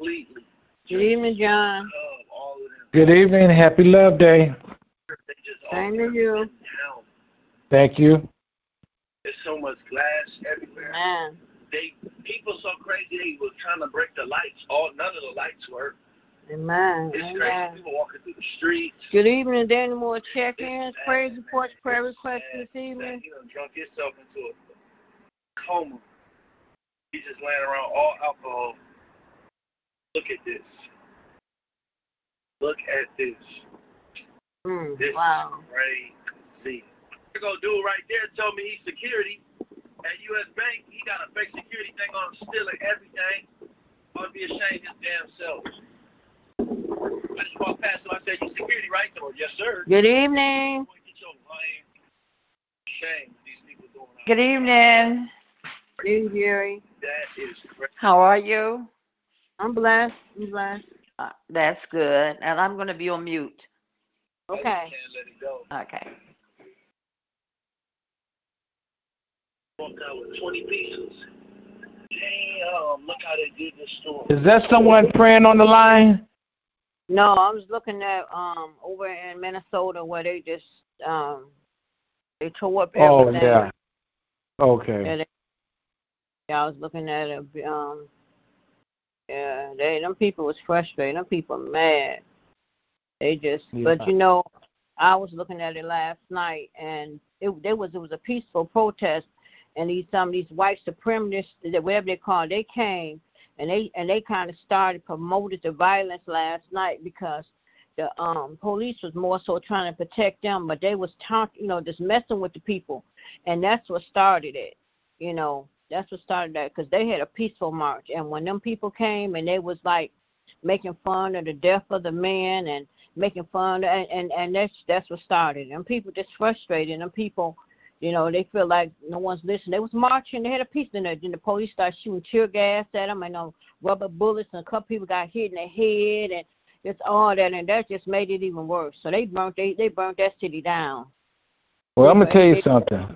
Completely. Good evening, John. Love all of them. Good evening. Happy Love Day. They just all Same to you. Thank you. There's so much glass everywhere. Man. They people so crazy they were trying to break the lights. All none of the lights work. Amen. It's Amen. crazy. People walking through the streets. Good evening. There any more check-ins, praise reports, prayer requests this Sad, evening? You know, drunk yourself into a coma. You just laying around all alcohol. Look at this. Look at this. Mm, This wow. is crazy. There go dude right there told me he's security at U.S. Bank. He got a fake security thing on, stealing everything. Ought to be ashamed of his damn self. I just walked past him. I said, "You security, right?" Or, "Yes, sir." Good evening. Boy, get your lying shame these people doing. Good evening. Good evening, Jerry. That is crazy. How are you? I'm blessed. I'm blessed. Uh, that's good. And I'm going to be on mute. Okay. Can't let it go. Okay. Walked out with 20 pieces. Damn, look how they did this store. Is that someone praying on the line? No, I was looking at um over in Minnesota where they just um they tore up everything. Oh, everything. yeah. Okay. Yeah, they, yeah, I was looking at it. Um, yeah, they them people was frustrated. Them people mad. They just, but you know, I was looking at it last night, and it there was it was a peaceful protest, and these some of these white supremacists, that whatever they call, it, they came and they and they kind of started promoted the violence last night because the um police was more so trying to protect them, but they was talking, you know, just messing with the people, and that's what started it. You know, that's what started that because they had a peaceful march, and when them people came and they was like making fun of the death of the man and making fun and and and that's that's what started. And people just frustrated, and people. You know, they feel like no one's listening. They was marching. They had a peace, in and then the police started shooting tear gas at them, and um, rubber bullets, and a couple people got hit in the head, and just all that, and that just made it even worse. So they burnt they they burnt that city down. Well, I'm gonna tell you something.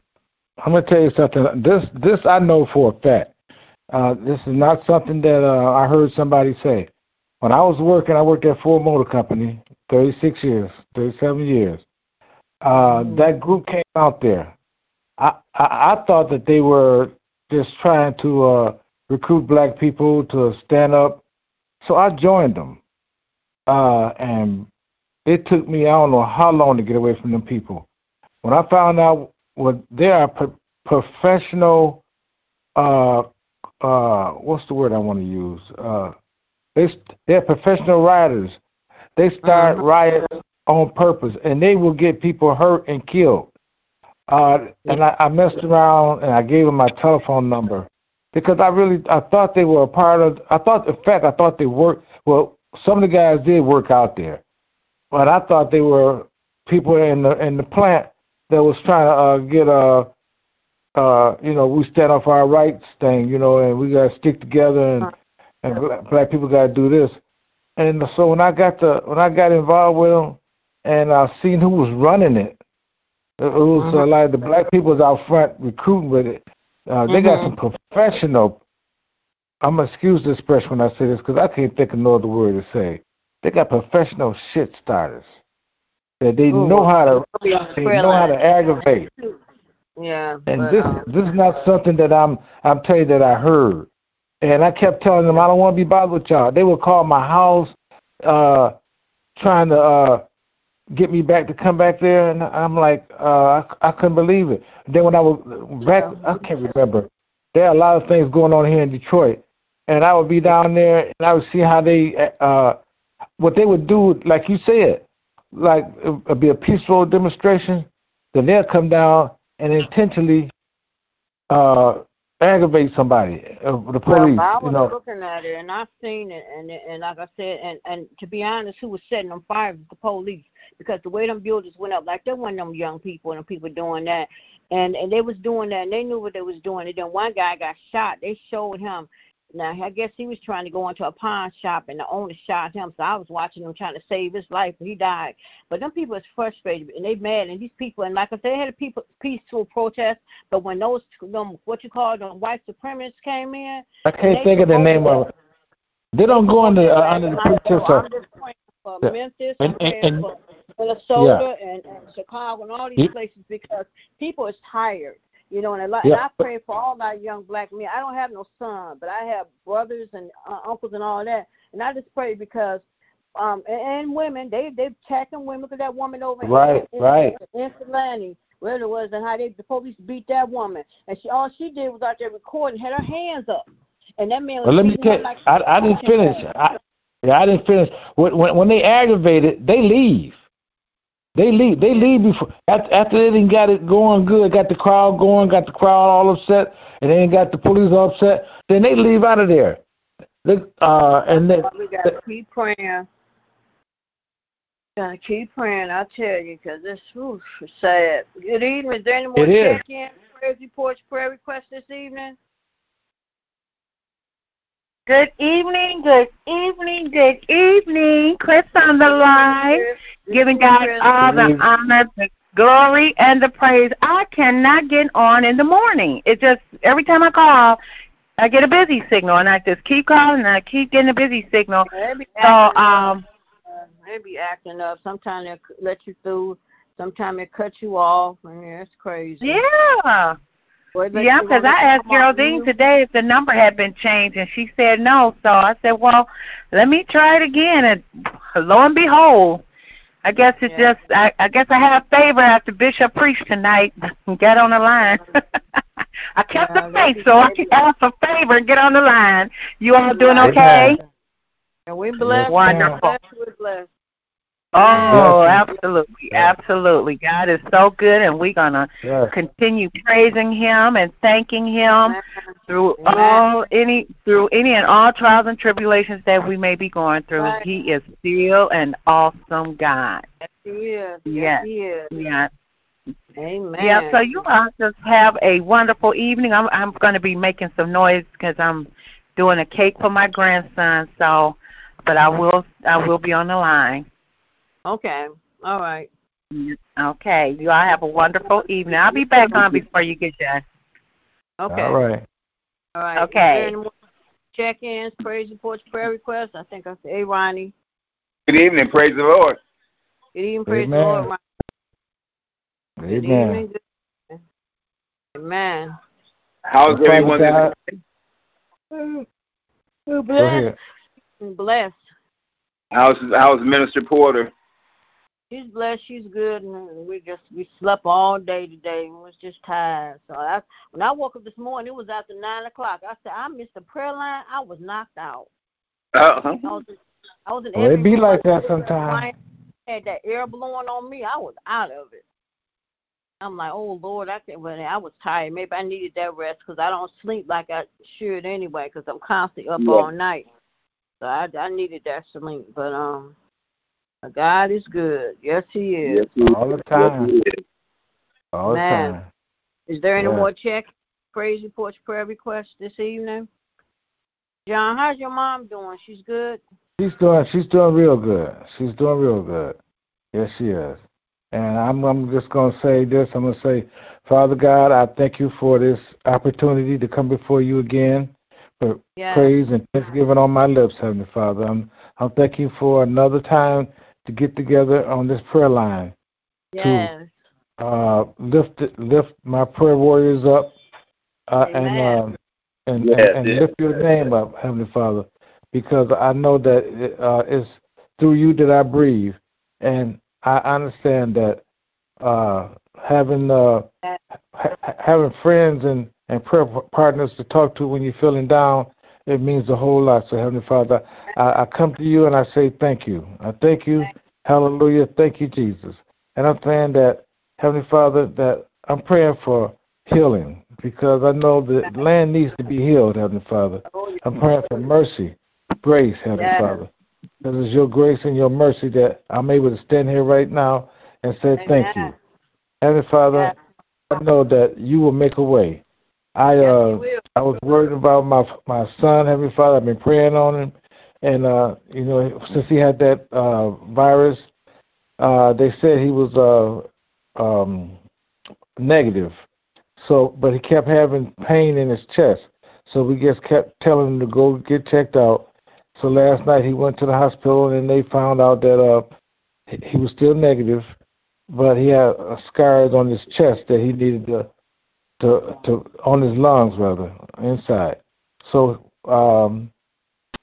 I'm gonna tell you something. This this I know for a fact. Uh, this is not something that uh, I heard somebody say. When I was working, I worked at Ford Motor Company, 36 years, 37 years. Uh, Mhm. That group came out there. I, I I thought that they were just trying to uh, recruit black people to stand up, so I joined them. Uh, and it took me I don't know how long to get away from them people. When I found out what they are pro- professional, uh, uh, what's the word I want to use? Uh, they st- they're professional riders. They start Mhm. riots on purpose, and they will get people hurt and killed. Uh, and I, I messed around and I gave them my telephone number because I really I thought they were a part of. I thought, in fact, I thought they worked. Well, some of the guys did work out there, but I thought they were people in the in the plant that was trying to uh, get a. Uh, you know, we stand up for our rights thing, you know, and we gotta stick together, and and black, black people gotta do this. And so when I got to when I got involved with them, and I seen who was running it, it was uh, Mhm. like the black people was out front recruiting with it. Uh, they got some professional. I'm gonna excuse the expression when I say this because I can't think of no other word to say. They got professional shit starters. That they Ooh. know how to Be on the they know how to aggravate. Yeah. And but, this um, this is not something that I'm I'm telling you that I heard. And I kept telling them I don't want to be bothered with y'all. They would call my house, uh, trying to uh get me back to come back there, and I'm like, uh, I, I couldn't believe it. Then when I was back, I can't remember. There are a lot of things going on here in Detroit, and I would be down there, and I would see how they, uh, what they would do, like you said, like it'd be a peaceful demonstration. Then they'll come down and intentionally uh, aggravate somebody, uh, the police. Well, I was you know, looking at it and I've seen it, and and like I said, and and to be honest, who was setting them fires the police because the way them buildings went up, like there wasn't them young people and them people doing that, and and they was doing that, and they knew what they was doing. And then one guy got shot. They showed him. Now I guess he was trying to go into a pawn shop, and the owner shot him. So I was watching him trying to save his life, but he died. But them people is frustrated and they mad, and these people, and like I said, they had a people peaceful protest. But when those them what you call them white supremacists came in, I can't think of the name of it. They don't go under uh, under the and pretense of I'm just praying for Yeah. Memphis, And- I'm and- for Minnesota and, and Chicago and all these Yeah. places because people is tired. You know, and, a lot, Yeah, and I pray for all our young black men. I don't have no son, but I have brothers and uh, uncles and all that. And I just pray because um and, and women, they they attacking women because that woman over Right, in, right. in, in Atlanta, where it was, and how they the police beat that woman, and she all she did was out there recording, had her hands up, and that man was Well, let me tell. like I I didn't finish. I, yeah, I didn't finish. When when, when they aggravate it, they leave. They leave. They leave before after, after they didn't got it going good, got the crowd going, got the crowd all upset, and then got the police upset. Then they leave out of there. Look, uh, and then we gotta keep praying. Gotta keep praying, I tell you, 'cause this oof, sad. Good evening. Is there any more check-in, prayer reports, prayer requests this evening? Good evening, good evening, good evening. Chris on the line, giving God all the honor, the glory, and the praise. I cannot get on in the morning. It just every time I call, I get a busy signal, and I just keep calling, and I keep getting a busy signal. So, um, they be acting up. Sometimes they let you through. Sometimes they cut you off, and yeah, it's crazy. yeah. Boy, Yeah, because I asked Geraldine today if the number had been changed, and she said no. So I said, well, let me try it again. And lo and behold, I guess it's Yeah. just I, I guess I have favor after Bishop preached tonight and get on the line. I kept Yeah, the faith, so I great. can ask for favor and get on the line. You all doing okay? And we blessed. Wonderful. We're blessed. Oh, Yes. absolutely, absolutely. God is so good, and we're gonna yes, continue praising Him and thanking Him. Through Amen. all any through any and all trials and tribulations that we may be going through. Right. He is still an awesome God. Yes, he is. Yes. Yes, he is. Yeah. Amen. Yeah. So you all just have a wonderful evening. I'm I'm going to be making some noise because I'm doing a cake for my grandson. So, but I will I will be on the line. Okay. All right. Okay. You all have a wonderful evening. I'll be back on before you get done. Okay. all right. All right. Okay. Is there any check-ins, praise reports, prayer requests? I think I said, hey, Ronnie. Good evening. Praise the Lord. Good evening, praise the Lord. Ronnie. Good Amen. evening. Good. Amen. How's everyone? God, blessed. Blessed. How's how's Minister Porter? She's blessed. She's good. And we just we slept all day today. We was just tired. So I, when I woke up this morning, it was after nine o'clock. I said I missed the prayer line. I was knocked out. Uh, I was, I was in Well, it be like that sometimes. Had that air blowing on me. I was out of it. I'm like, oh Lord, I can. Well, I was tired. Maybe I needed that rest because I don't sleep like I should anyway because I'm constantly up Yeah. all night. So I, I needed that sleep. But um, God is good. Yes, He is. Yes, All the time. Yes, he is. All the Man. time. Is there any Yeah. more check, praise reports, prayer requests this evening? John, how's your mom doing? She's good. She's doing she's doing real good. She's doing real good. Yes, she is. And I'm I'm just gonna say this. I'm gonna say, Father God, I thank you for this opportunity to come before you again for Yeah. praise and thanksgiving on my lips, Heavenly Father. I'm I'm thanking you for another time to get together on this prayer line. Yes. Uh lift lift my prayer warriors up uh, and um and, Yes, and, and yes, lift your name up, Heavenly Father, because I know that it, uh, it's through you that I breathe, and I understand that uh, having uh, ha- having friends and and prayer partners to talk to when you're feeling down, it means a whole lot. So, Heavenly Father, I, I come to you and I say thank you. I thank you, Hallelujah, thank you, Jesus. And I'm praying that Heavenly Father, that I'm praying for healing because I know the land needs to be healed, Heavenly Father. I'm praying for mercy, grace, Heavenly Yes. Father. Because it's your grace and your mercy that I'm able to stand here right now and say thank you. Heavenly Father, Yes. I know that you will make a way. I uh. I was worried about my my son, Heavenly Father. I've been praying on him, and uh, you know, since he had that uh, virus, uh, they said he was uh, um, negative. So, but he kept having pain in his chest. So we just kept telling him to go get checked out. So last night he went to the hospital, and they found out that uh, he, was still negative, but he had uh, scars on his chest that he needed to to to on his lungs rather inside. So um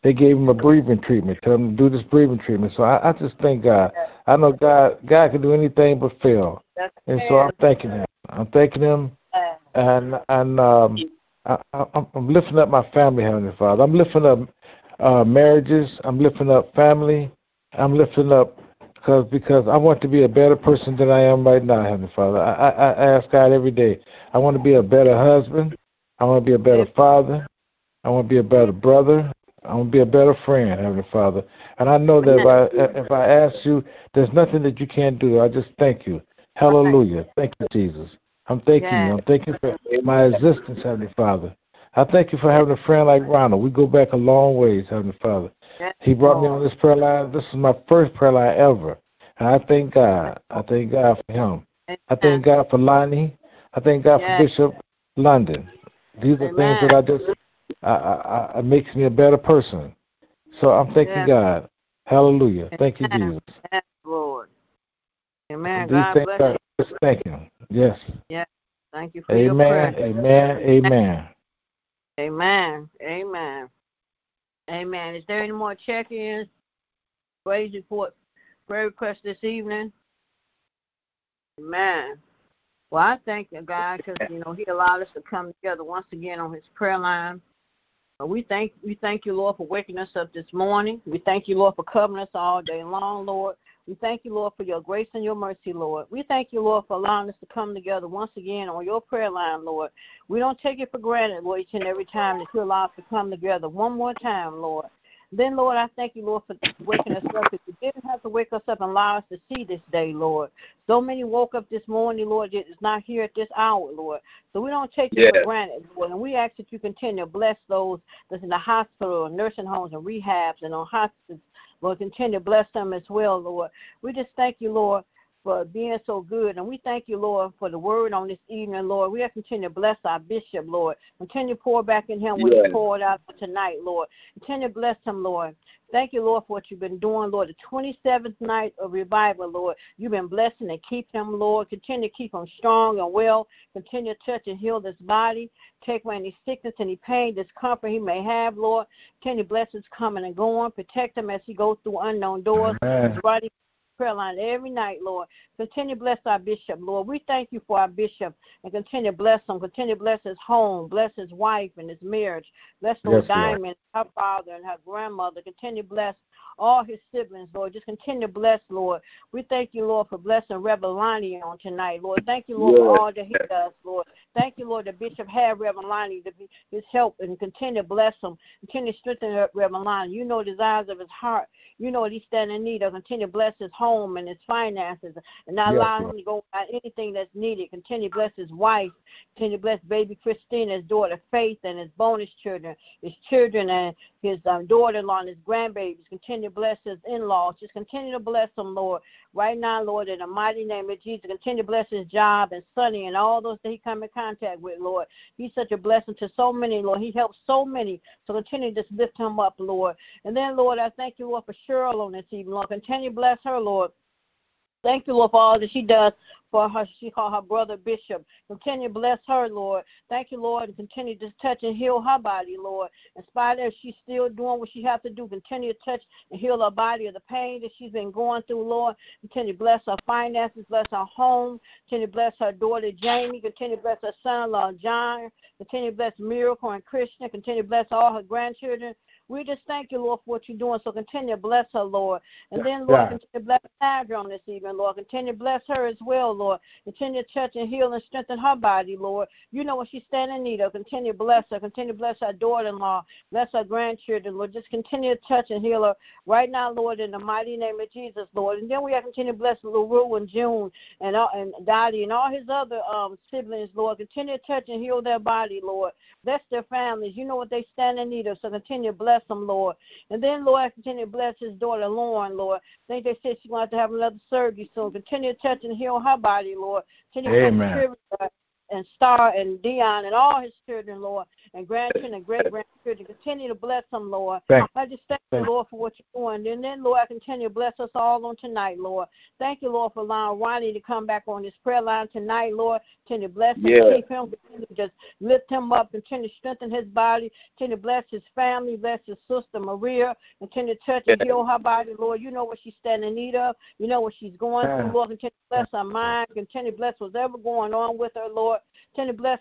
they gave him a breathing treatment, tell him to do this breathing treatment. So I, I just thank God. I know God God can do anything but fail. And so I'm thanking him. I'm thanking him and and um I, I I'm I'm lifting up my family, Heavenly Father. I'm lifting up uh marriages, I'm lifting up family, I'm lifting up because because I want to be a better person than I am right now, Heavenly Father. I, I, I ask God every day. I want to be a better husband. I want to be a better father. I want to be a better brother. I want to be a better friend, Heavenly Father. And I know that if I if I ask you, there's nothing that you can't do. I just thank you. Hallelujah. Thank you, Jesus. I'm thanking you. I'm thanking you for my existence, Heavenly Father. I thank you for having a friend like Ronald. We go back a long ways, Heavenly Father. He brought me oh. on this prayer line. This is my first prayer line ever. And I thank God. I thank God for him. I thank God for Lonnie. I thank God for Bishop London. These are things that I just I, I, I it makes me a better person. So I'm thanking Yes. God. Hallelujah. Thank you, Jesus. Yes, Lord. Amen. These God things bless are you. just thank Him. Yes. Yes. Thank you for your Amen. prayer. Amen. Amen. Amen. Amen. Amen. Is there any more check-ins, praise report, prayer requests this evening? Amen. Well, I thank you, God, because you know He allowed us to come together once again on His prayer line. We thank we thank you, Lord, for waking us up this morning. We thank you, Lord, for covering us all day long, Lord. We thank you, Lord, for your grace and your mercy, Lord. We thank you, Lord, for allowing us to come together once again on your prayer line, Lord. We don't take it for granted, Lord, each and every time that you allow us to come together one more time, Lord. Then, Lord, I thank you, Lord, for waking us up. If you didn't have to wake us up and allow us to see this day, Lord. So many woke up this morning, Lord, that is not here at this hour, Lord. So we don't take it Yes. for granted, Lord. And we ask that you continue to bless those that's in the hospital, or nursing homes, and rehabs, and on hospice. Lord, continue to bless them as well, Lord. We just thank you, Lord, for being so good. And we thank you, Lord, for the word on this evening, Lord. We have to continue to bless our bishop, Lord. Continue to pour back in him what Yes. he poured out tonight, Lord. Continue to bless him, Lord. Thank you, Lord, for what you've been doing, Lord. The 27th night of revival, Lord. You've been blessing and keep him, Lord. Continue to keep him strong and well. Continue to touch and heal this body. Take away any sickness, any pain, discomfort he may have, Lord. Continue to bless his coming and going. Protect him as he goes through unknown doors. Right prayer line every night, Lord. Continue to bless our bishop, Lord. We thank you for our bishop and continue to bless him. Continue to bless his home, bless his wife and his marriage. Bless Lord Yes, Lord. Diamond, her father and her grandmother. Continue to bless all his siblings, Lord. Just continue to bless, Lord. We thank you, Lord, for blessing Reverend Lonnie on tonight, Lord. Thank you, Lord, for all that he does, Lord. Thank you, Lord, that Bishop had Reverend Lonnie to be his help and continue to bless him. Continue to strengthen Reverend Lonnie. You know the desires of his heart. You know what he's standing in need of. Continue to bless his home and his finances and not Yes, allow him to go without anything that's needed. Continue to bless his wife. Continue to bless baby Christina, his daughter Faith, and his bonus children, his children and his um, daughter-in-law and his grandbabies. Continue to bless his in-laws. Just continue to bless them, Lord. Right now, Lord, in the mighty name of Jesus, continue to bless his job and Sonny and all those that he come in contact with, Lord. He's such a blessing to so many, Lord. He helps so many. So continue to just lift him up, Lord. And then, Lord, I thank you, Lord, for Cheryl on this evening, Lord. Continue to bless her, Lord. Thank you, Lord, for all that she does for her. She called her brother Bishop. Continue to bless her, Lord. Thank you, Lord, and continue to touch and heal her body, Lord. In spite of she's still doing what she has to do, continue to touch and heal her body of the pain that she's been going through, Lord. Continue to bless her finances, bless her home. Continue to bless her daughter Jamie. Continue to bless her son-in-law John. Continue to bless Miracle and Krishna. Continue to bless all her grandchildren. We just thank you, Lord, for what you're doing. So continue to bless her, Lord. And then, Lord, Yeah. continue to bless Sandra on this evening, Lord. Continue to bless her as well, Lord. Continue to touch and heal and strengthen her body, Lord. You know what she's standing in need of. Continue to bless her. Continue to bless her daughter in law. Bless her grandchildren, Lord. Just continue to touch and heal her right now, Lord, in the mighty name of Jesus, Lord. And then we have to continue to bless LaRue and June and all, and Dottie and all his other um siblings, Lord. Continue to touch and heal their body, Lord. Bless their families. You know what they stand in need of, so continue to bless them, Lord. And then, Lord, I continue to bless his daughter, Lauren, Lord. I think they said she going to have another surgery soon. Continue to touch and heal her body, Lord. Continue to Amen. bless Trevor and Star and Dion and all his children, Lord, and grandchildren and great grandchildren. Continue to bless them, Lord. Thank I just thank you, Lord, for what you're doing. And then, Lord, I continue to bless us all on tonight, Lord. Thank you, Lord, for allowing Ronnie to come back on this prayer line tonight, Lord. Continue to bless him, Yeah. keep him, just lift him up, continue to strengthen his body, continue to bless his family, bless his sister Maria, continue to touch and heal her body, Lord. You know what she's standing in need of. You know what she's going through, Lord. Continue to bless her mind, continue to bless whatever going on with her, Lord. Continue to bless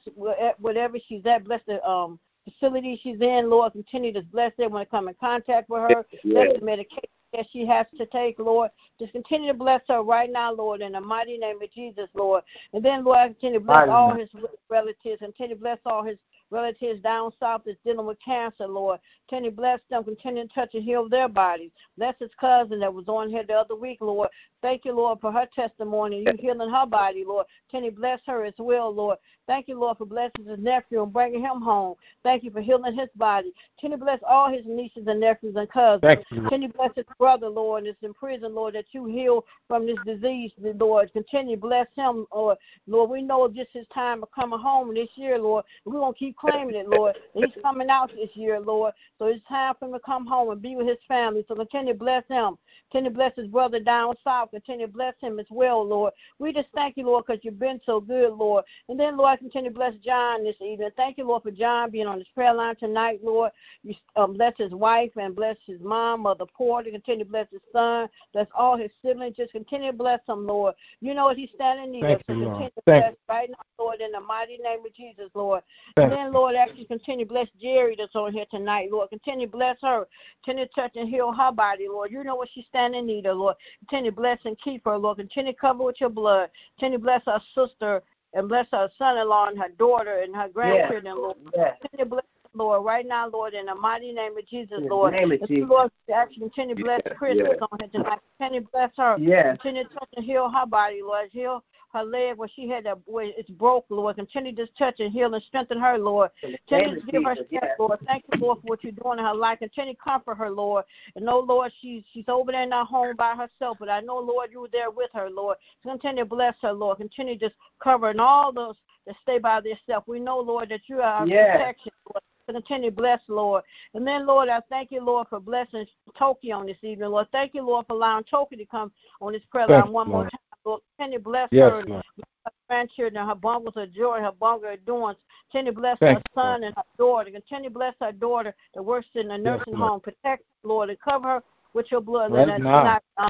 whatever she's at, bless the um facility she's in, Lord. Continue to bless her when I come in contact with her. Yeah. Bless the medication that she has to take, Lord. Just continue to bless her right now, Lord, in the mighty name of Jesus, Lord. And then, Lord, I continue to bless all his relatives, and continue to bless all his relatives down south that's dealing with cancer, Lord. Continue bless them, continue to touch and heal their bodies. Bless his cousin that was on here the other week, Lord. Thank you, Lord, for her testimony. You healing her body, Lord. Continue bless her as well, Lord. Thank you, Lord, for blessing his nephew and bringing him home. Thank you for healing his body. Continue bless all his nieces and nephews and cousins. Thank you. Continue bless his brother, Lord, that's in prison, Lord, that you heal from this disease, Lord. Continue to bless him, Lord. Lord, we know this is time of coming home this year, Lord. We're going to keep claiming it, Lord. He's coming out this year, Lord. So it's time for him to come home and be with his family. So continue to bless him. Continue to bless his brother down south. Continue to bless him as well, Lord. We just thank you, Lord, because you've been so good, Lord. And then, Lord, continue to bless John this evening. Thank you, Lord, for John being on this prayer line tonight, Lord. You um, bless his wife and bless his mom, Mother Porter. Continue to bless his son. Bless all his siblings. Just continue to bless them, Lord. You know what he's standing in need of. So you, Lord. continue to Thank bless right now, Lord, in the mighty name of Jesus, Lord. And then, Lord, actually continue to bless Jerry that's on here tonight, Lord. Continue to bless her. Continue to touch and heal her body, Lord. You know what she's standing in need of, Lord. Continue to bless and keep her, Lord. Continue to cover with your blood. Continue to bless her sister and bless her son-in-law and her daughter and her grandchildren, Lord. Yes. Continue to bless Lord, right now, Lord, in the mighty name of Jesus, In the Lord. name of Jesus. Lord, actually continue to bless Yeah, Chris yeah. that's on here tonight. Continue to bless her. Yes. Continue to touch and heal her body, Lord. Heal her leg where she had that where it's broke, Lord. Continue to touch and heal and strengthen her, Lord. In Continue to give her Jesus. strength, Lord. Thank you, Lord, for what you're doing in her life. Continue to comfort her, Lord. And know, Lord, she's she's over there in her home by herself, but I know, Lord, you were there with her, Lord. So continue to bless her, Lord. Continue to just covering all those that stay by themselves. We know, Lord, that you are our Yes. protection, Lord. Continue to bless, Lord. And then, Lord, I thank you, Lord, for blessing Toki on this evening, Lord. Thank you, Lord, for allowing Toki to come on this prayer Thank line one you, more time. Lord, continue to bless Yes, her and Lord. her grandchildren, her bungles of joy, her bungle of doings. Continue to bless Thank her you, son and her daughter. Continue to bless her daughter that works in the nursing Lord. home. Protect her, Lord, and cover her with your blood. Right Let her not um,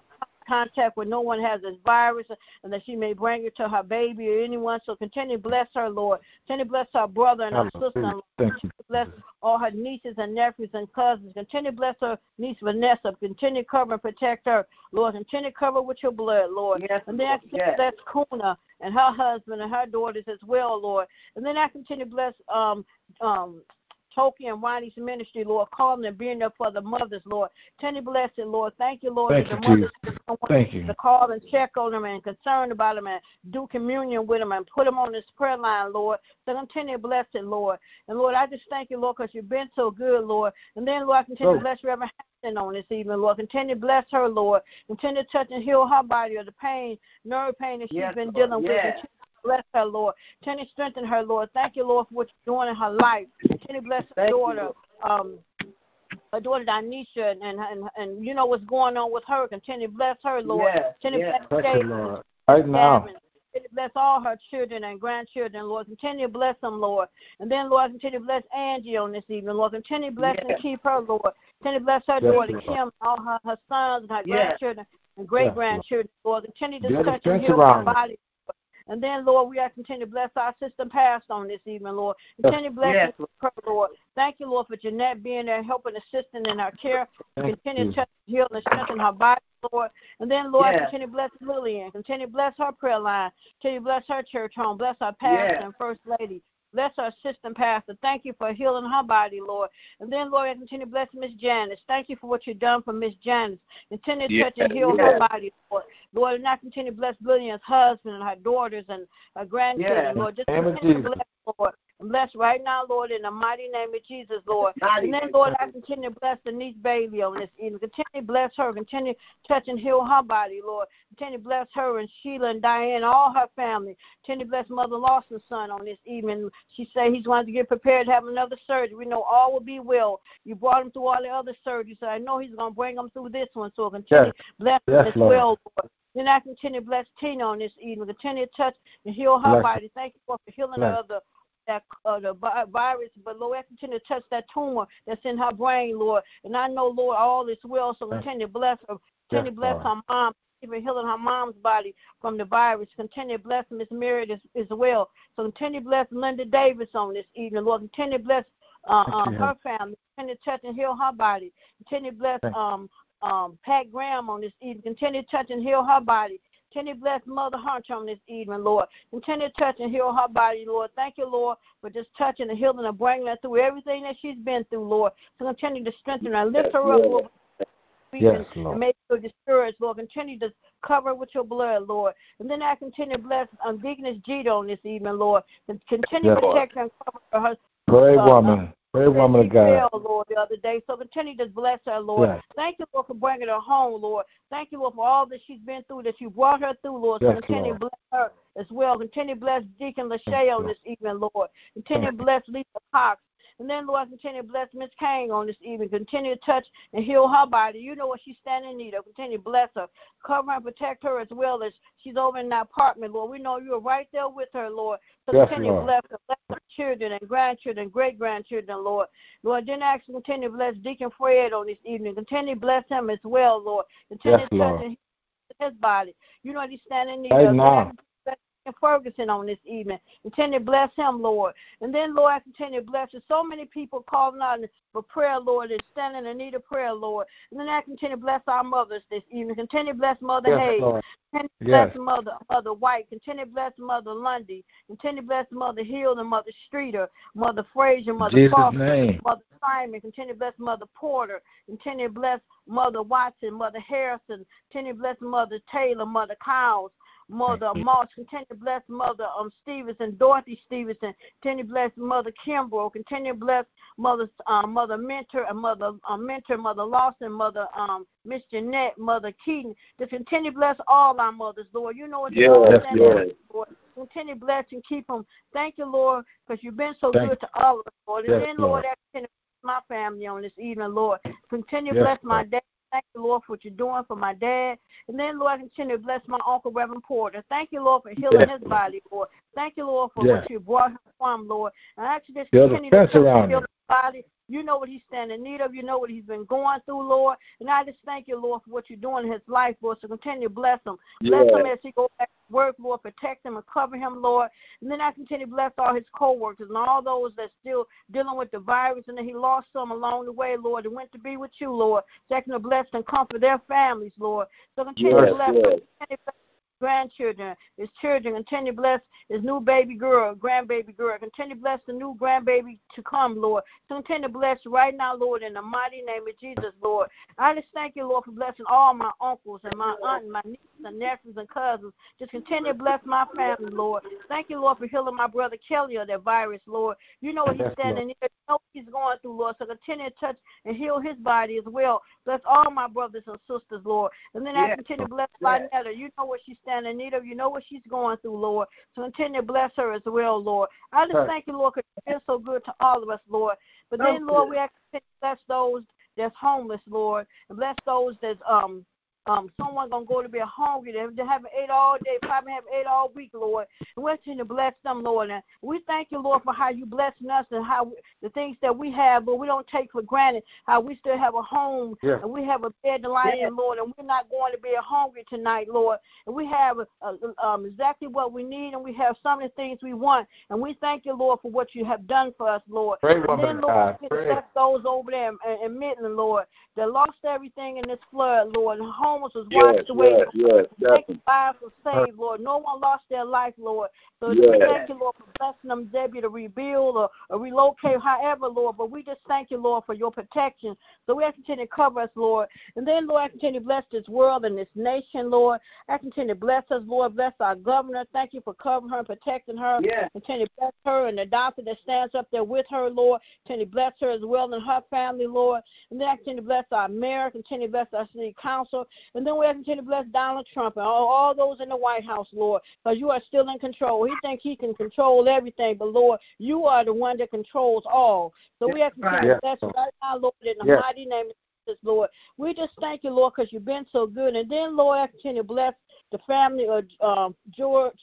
contact where no one has this virus and that she may bring it to her baby or anyone. So continue to bless her, Lord. Continue to bless her brother and her sister. Thank you. Bless all her nieces and nephews and cousins. Continue to bless her niece Vanessa. Continue to cover and protect her, Lord. Continue to cover with your blood, Lord. Yes, And then I continue Yes. to bless Kuna and her husband and her daughters as well, Lord. And then I continue to bless um um Toki and Ronnie's ministry, Lord, calling and being there for the mothers, Lord. Continue to bless it, Lord. Thank you, Lord, Thank that the you, mothers Thank you. to call and check on them and concerned about them and do communion with them and put them on this prayer line, Lord. So continue to bless it, Lord. And Lord, I just thank you, Lord, because you've been so good, Lord. And then, Lord, I continue Oh. to bless Reverend Hampton on this evening, Lord. Continue to bless her, Lord. Continue to touch and heal her body of the pain, nerve pain that she's Yes, been Lord. dealing with. Yes. Continue to Bless her, Lord. Continue to strengthen her, Lord. Thank you, Lord, for what you're doing in her life. Continue to bless her Thank daughter. Lord. um, her daughter Danisha, and, and and and you know what's going on with her. Continue to bless her, Lord. Yes, Continue yes. bless Thank you, Lord. Right now. Continue bless all her children and grandchildren, Lord. Continue to bless them, Lord. And then, Lord, continue to bless Angie on this evening, Lord. Continue to bless and keep her, Lord. Continue to bless her Yes, daughter, Lord. Kim, all her, her sons and her Yes. grandchildren and great grandchildren, Lord. Continue to Build a touch and heal her. body. And then, Lord, we ask continue to bless our sister passed on this evening, Lord. Continue to bless Yes. her, Lord. Thank you, Lord, for Jeanette being there, helping, assisting in our care. Continue to touch, heal, and strengthen her body, Lord. And then, Lord, Yes. continue to bless Lillian. Continue to bless her prayer line. Continue to bless her church home. Bless our pastor Yes. and first lady. Bless our assistant pastor. Thank you for healing her body, Lord. And then, Lord, I continue to bless Miss Janice. Thank you for what you've done for Miss Janice. Continue to touch and heal her body, Lord. Lord, and I continue to bless Lillian's husband and her daughters and her grandchildren, Yes. Lord. Just continue to bless, Lord. Bless right now, Lord, in the mighty name of Jesus, Lord. And then. Lord, I continue to bless Denise Bailey on this evening. Continue to bless her. Continue to touch and heal her body, Lord. Continue to bless her and Sheila and Diane, all her family. Continue to bless Mother Lawson's son on this evening. She said he's going to get prepared to have another surgery. We know all will be well. You brought him through all the other surgeries, so I know he's going to bring him through this one. So continue Yes. to bless him Yes, as Lord. well, Lord. Then I continue to bless Tina on this evening. Continue to touch and heal her Bless body. Thank you for healing Bless. her of the that uh, the virus, but Lord, I continue to touch that tumor that's in her brain, Lord. And I know, Lord, all is well. So continue to bless her. Continue to bless her mom, even healing her mom's body from the virus. Continue to bless Miss Mary as, as well. So continue to bless Linda Davis on this evening, Lord. Continue to bless uh, um, her family. Continue to touch and heal her body. Continue to bless um um Pat Graham on this evening. Continue to touch and heal her body. Continue to bless Mother Hunter on this evening, Lord. Continue to touch and heal her body, Lord. Thank you, Lord, for just touching and healing and bringing her through everything that she's been through, Lord. So continue to strengthen her. Lift her up, Lord. Yes, and, Lord. and make her discouraged, Lord. Continue to cover with your blood, Lord. And then I continue to bless um, Deaconess on this evening, Lord. And continue Yes, to protect her and cover her. Great uh, woman. Said woman of God. fell, Lord, the other day. So continue to bless her, Lord. Yes. Thank you, Lord, for bringing her home, Lord. Thank you, Lord, for all that she's been through, that you brought her through, Lord. So Yes, continue Lord. to bless her as well. Continue to bless Deacon on you. this evening, Lord. Continue to bless Lisa Cox. And then, Lord, continue to bless Miss Kane on this evening. Continue to touch and heal her body. You know what she's standing in need of. Continue to bless her. Cover and protect her as well as she's over in that apartment, Lord. We know you're right there with her, Lord. So Yes, continue to bless her. Bless her children and grandchildren, great grandchildren, Lord. Lord, then ask continue to bless Deacon Fred on this evening. Continue to bless him as well, Lord. Continue Yes, to touch Lord. his body. You know what he's standing in need of. Ferguson on this evening. Continue to bless him, Lord. And then, Lord, I continue to bless you. So many people calling out for prayer, Lord, and standing in need of prayer, Lord. And then I continue to bless our mothers this evening. Continue to bless Mother Yes, Hayes. Lord. Continue to Yes. bless Mother Mother White. Continue to bless Mother Lundy. Continue to bless Mother Hill and Mother Streeter, Mother Frazier, Mother Jesus' Foster, name. Mother Simon. Continue to bless Mother Porter. Continue to bless Mother Watson, Mother Harrison. Continue to bless Mother Taylor, Mother Cowles. Mother Thank you. Moss, continue to bless Mother um Stevenson, Dorothy Stevenson, continue to bless Mother Kimbrough, continue to bless Mother um, Mother Mentor and Mother um, Mentor, Mother Lawson, Mother um Miss Jeanette, Mother Keaton. Just continue to bless all our mothers, Lord. You know what Yes, all yes, stand Lord. Lord. Continue to bless and keep them. Thank you, Lord, because you've been so Thank good to all of us, Lord. And Yes, then, Lord, Lord. I continue to bless my family on this evening, Lord. Continue to Yes, bless my Lord. Thank you, Lord, for what you're doing for my dad. And then, Lord, continue to bless my uncle, Reverend Porter. Thank you, Lord, for healing his body, Lord. Thank you, Lord, for what you brought him from, Lord. And I actually just a continue to heal his body. You know what he's standing in need of. You know what he's been going through, Lord. And I just thank you, Lord, for what you're doing in his life, Lord. So continue to bless him. Bless Yeah. him as he goes back to work, Lord. Protect him and cover him, Lord. And then I continue to bless all his co-workers and all those that still dealing with the virus. And then he lost some along the way, Lord, and went to be with you, Lord. So I can bless and comfort their families, Lord. So continue to Yes, bless yes. them. Grandchildren, his children. Continue to bless his new baby girl, grandbaby girl. Continue to bless the new grandbaby to come, Lord. Continue to bless right now, Lord, in the mighty name of Jesus, Lord. I just thank you, Lord, for blessing all my uncles and my aunt and my nieces and nephews and cousins. Just continue to bless my family, Lord. Thank you, Lord, for healing my brother Kelly of that virus, Lord. You know what he's Yes, standing there. You know what he's going through, Lord. So continue to touch and heal his body as well. Bless all my brothers and sisters, Lord. And then I continue to bless Yes. Lynetta. You know what she's standing in need of. You know what she's going through, Lord. So continue to bless her as well, Lord. I just thank you, Lord, because you've been so good to all of us, Lord. But So then, Lord, we ask you to bless those that's homeless, Lord, and bless those that's um um someone gonna go to bed hungry. They, they haven't ate all day, probably haven't ate all week, Lord. And we're trying to bless them, Lord. And we thank you, Lord, for how you blessing us and how the things that we have, but we don't take for granted. How we still have a home Yeah. and we have a bed to lie in, Lord, and we're not going to be hungry tonight, Lord. And we have uh, um, exactly what we need, and we have some of the things we want. And we thank you, Lord, for what you have done for us, Lord. Pray, And then, Lord, we bless those over there in, in Midland, Lord, that lost everything in this flood, Lord. And homeless was Yes, washed away. yes, yes, Thank definitely. you, lives were saved, Lord. No one lost their life, Lord. So Yes. we thank you, Lord, for blessing them, Debbie, to rebuild or, or relocate, however, Lord. But we just thank you, Lord, for your protection. So we ask you to continue to cover us, Lord. And then, Lord, I continue to bless this world and this nation, Lord. I continue to bless us, Lord. Bless our governor. Thank you for covering her and protecting her. Yeah. Continue to bless her and the doctor that stands up there with her, Lord. Continue to bless her as well and her family, Lord. And then I continue to bless our mayor, continue to bless our city council. And then we have to continue to bless Donald Trump and all, all those in the White House, Lord, because you are still in control. He thinks he can control everything, but Lord, you are the one that controls all. So we have to continue to bless right now, Lord, in the Yes. mighty name of Jesus, Lord. We just thank you, Lord, because you've been so good. And then, Lord, I continue to bless the family of um, George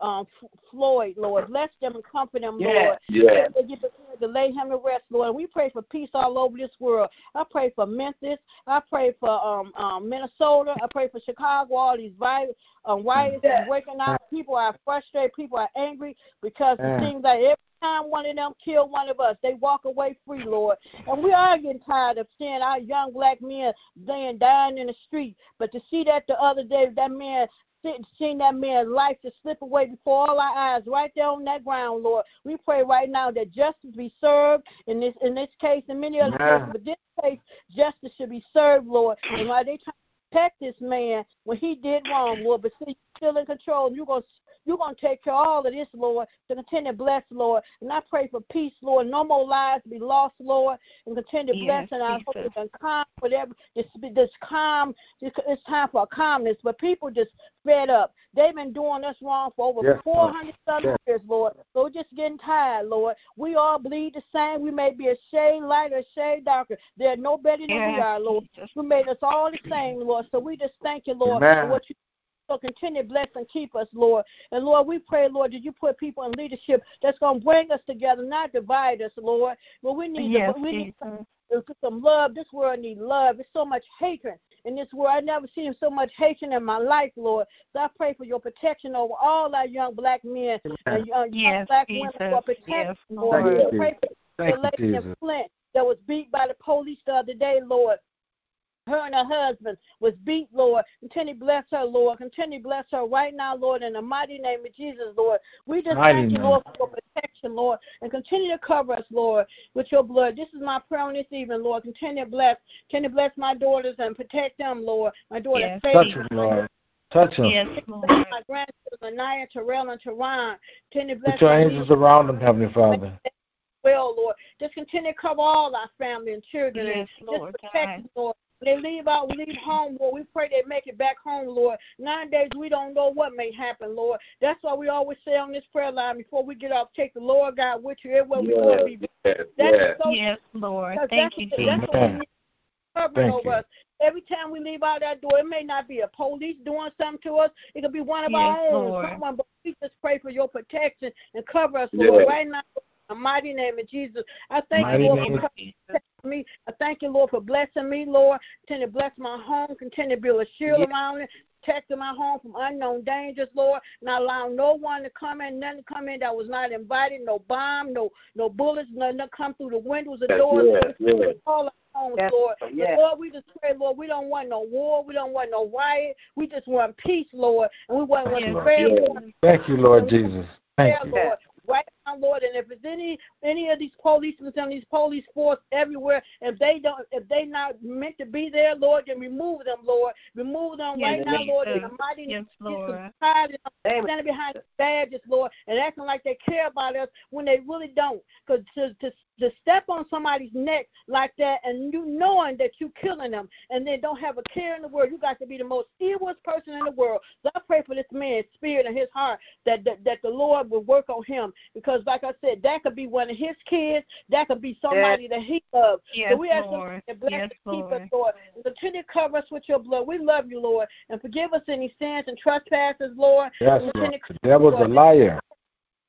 um, Floyd, Lord. Bless them and comfort them. Lord. Yeah. They get prepared to lay him to rest, Lord. And we pray for peace all over this world. I pray for Memphis. I pray for um, um, Minnesota. I pray for Chicago. All these violent um, riots Yeah. breaking out. People are frustrated. People are angry because Yeah. it seems like every time one of them kill one of us, they walk away free, Lord. And we are getting tired of seeing our young black men laying dying in the street. But to see that the other day, that man sitting, seeing that man's life just slip away before all our eyes, right there on that ground, Lord. We pray right now that justice be served in this in this case and many other Amen. cases, but this case, justice should be served, Lord. And while they try to protect this man when he did wrong, Lord, but see, you're still in control. You're gonna you're going to take care of all of this, Lord, to continue to bless, Lord. And I pray for peace, Lord. No more lives be lost, Lord, and continue to bless. Yes, and I hope Jesus. it's calm, whatever, this, this calm, it's time for calmness. But people just fed up. They've been doing us wrong for over Yes, 400 something Yes. years, Lord. So we're just getting tired, Lord. We all bleed the same. We may be a shade lighter, a shade darker. They're no better than we are, Lord. Jesus. You made us all the same, Lord. So we just thank you, Lord, Amen. for what you so continue to bless and keep us, Lord. And Lord, we pray, Lord, that you put people in leadership that's going to bring us together, not divide us, Lord. But we need Yes, to, we need some, some love. This world needs love. There's so much hatred in this world. I've never seen so much hatred in my life, Lord. So I pray for your protection over all our young black men and young, young Yes, black Jesus. women. Lord, protect Yes, us, Lord. Thank you, We pray for Thank the you, lady in Jesus. Flint that was beat by the police the other day, Lord. Her and her husband was beat, Lord. Continue to bless her, Lord. Continue to bless her right now, Lord, in the mighty name of Jesus, Lord. We just Mighty thank you, name. Lord, for your protection, Lord, and continue to cover us, Lord, with your blood. This is my prayer on this evening, Lord. Continue to bless, continue to bless my daughters and protect them, Lord. My daughter Yes, Faith, Touch him, Lord. Touch him. Yes, Lord. my grandchildren, Anaya, Terrell, and Teron. Continue to bless Put your my angels around them, Heavenly Father. well, Lord. Just continue to cover all our family and children. Yes, and Lord just protect God. them, Lord. When they leave out, leave home, Lord. We pray they make it back home, Lord. Nowadays, we don't know what may happen, Lord. That's why we always say on this prayer line before we get off, take the Lord God with you everywhere we want to be. Yes, That's yes. so Yes, Lord. Thank that's, you, what- Jesus. that's what we need covering Thank over you. us. Every time we leave out that door, it may not be a police doing something to us. It could be one of Yes, our own, Lord. someone. But we just pray for your protection and cover us, Yes. Lord, right now. In the mighty name of Jesus. I thank Mighty you, Lord, name for of covering me. I thank you, Lord, for blessing me, Lord. Continue to bless my home. Continue to build a shield Yes. around it. Protecting my home from unknown dangers, Lord. Not allow no one to come in, none to come in that was not invited. No bomb, no no bullets, none to come through the windows or doors. yes, yes. All our homes, Yes, Lord. Yes. Lord, we just pray, Lord, we don't want no war. We don't want no riot. We just want peace, Lord. And we want, want Yes, to pray, Yes. Thank you, Lord Jesus. Thank prayer, you. Lord. Right now, Lord, and if it's any any of these policemen and these police force everywhere, if they don't, if they not meant to be there, Lord, then remove them, Lord. Remove them Yes, right now, Lord, in the mighty name of Jesus. Lord. Tired of standing behind the badges, Lord, and acting like they care about us when they really don't. Because to, to to step on somebody's neck like that, and you knowing that you killing them, and then don't have a care in the world, you got to be the most evilest person in the world. So I pray for this man's spirit and his heart that that, that the Lord will work on him because because, like I said, that could be one of his kids. That could be somebody that he loves. Yes, so we ask Lord. you to bless Yes, and keep us, Lord. Lord. And Continue to cover us with your blood. We love you, Lord. And forgive us any sins and trespasses, Lord. Yes, Continue Lord. to The devil's a liar.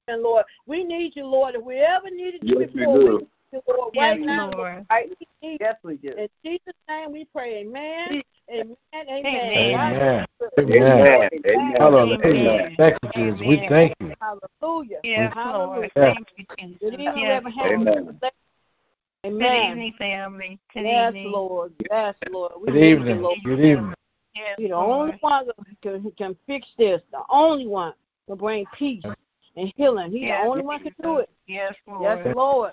and Lord, we need you, Lord. If we ever needed you Yes, we before, we do. need you, Lord. Yes, right now, Lord. right? We need Yes, we do. in Jesus' name we pray. Amen. Amen. Amen. Amen. Right? Amen. Amen. Amen. Hallelujah. Amen. Thank you, Jesus. We Amen. thank you. Hallelujah. Yes, Hallelujah. Lord. Yeah. Thank you, Jesus. Good evening, Yes, Reverend Lord. Amen. Good Amen. evening, family. Good Yes, evening. Lord. Yes, Lord. We Good need you, evening. Lord. Good evening. Yes, You're the Lord. only one who can, who can fix this. The only one to bring peace and healing. He's Yes, the only one who can do it. Yes, Lord. Yes, Lord.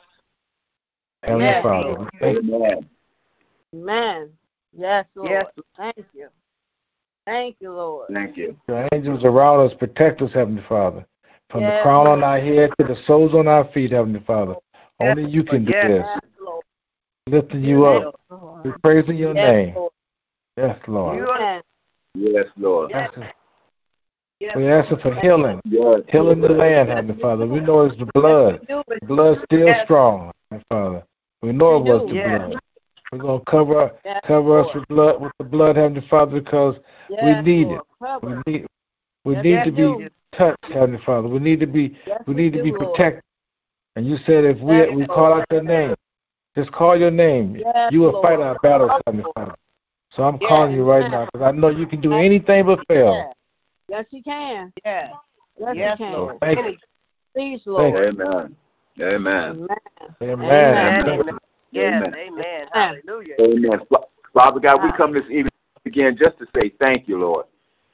Heavenly Yes, Father, Lord. we thank you. Amen. Amen. Yes, Lord. Yes. Thank you. Thank you, Lord. Thank you. Your angels around us protect us, Heavenly Father. From the Yes, crown on our head to the soles on our feet, Heavenly Father. Only you can do Yes. this. Lord. Lifting you Yes, up. Lord. We praise in your Yes, name. Lord. Yes, Lord. You are- Amen. Yes, Lord. Yes. Yes. We ask for healing. Yes. Healing the land, Heavenly Father. We know it's the blood. Yes. The blood's still Yes. strong, Heavenly Father. We know it We was the Yes. blood. We're gonna cover Yes, cover us with blood with the blood, Heavenly Father, because Yes, need Lord. Cover. we need we Yes, need we to do. be touched, Heavenly Father. We need to be Yes, we need to do, be Lord. protected. And you said if we Yes, we Lord. call out your name, just call your name. Yes, you will Lord. fight our battles, Yes, Heavenly Father. So I'm Yes. calling you right now because I know you can do anything but fail. Yes. Yes, you can. Yes. Yes, Yes, you can. Lord. Thank you. Please, Thank Lord. Amen. Amen. Amen. Amen. Amen. Yes. Amen. Amen. Hallelujah. Amen. Father God, we come this evening again just to say thank you, Lord.